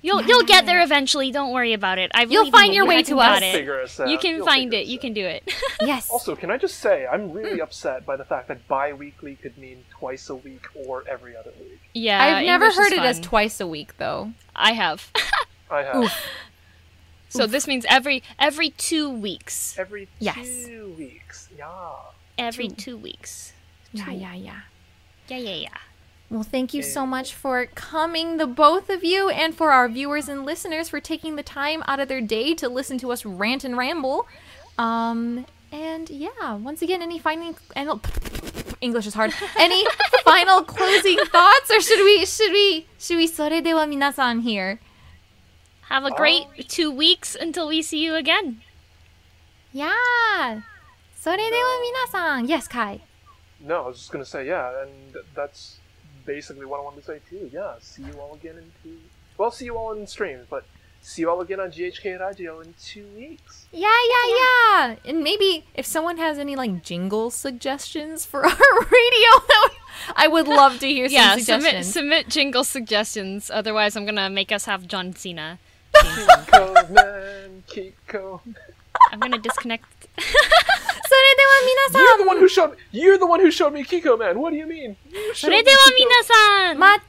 You'll you'll get there eventually. Don't worry about it. I You'll find your way to us. it. Us. You can You'll find it. You can do it. Yes. Also, can I just say I'm really Hmm. upset by the fact that bi-weekly could mean twice a week or every other week. yeah. I've never English heard it as twice a week, though. I have. I have so this means every every two weeks. every Yes. two weeks. Yeah. Every two weeks. Yeah, yeah, yeah. Yeah, yeah, yeah. Well, thank you so much for coming, the both of you, and for our viewers and listeners for taking the time out of their day to listen to us rant and ramble. Um, and yeah, once again, any final and English is hard. Any final closing thoughts, or should we should we should we それでは皆さん here? Have a great two weeks until we see you again. Yeah. それでは皆さん Yes, Kai. No, I was just gonna say yeah, and that's basically what I wanted to say too. Yeah, see you all again in two. Well, see you all in streams, but see you all again on GHK Radio in two weeks. Yeah, yeah, yeah. And maybe if someone has any like jingle suggestions for our radio, that would- I would love to hear some Yeah, submit suggestions. submit jingle suggestions. Otherwise, I'm gonna make us have John Cena. Kiko man, Kiko. I'm gonna disconnect. それでは皆 You're さ the one who showed. You're the one who showed me Kiko man. What do you mean? You そ showed れ me では Kiko. 皆さん、んまたね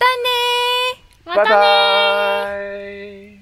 ーまたねー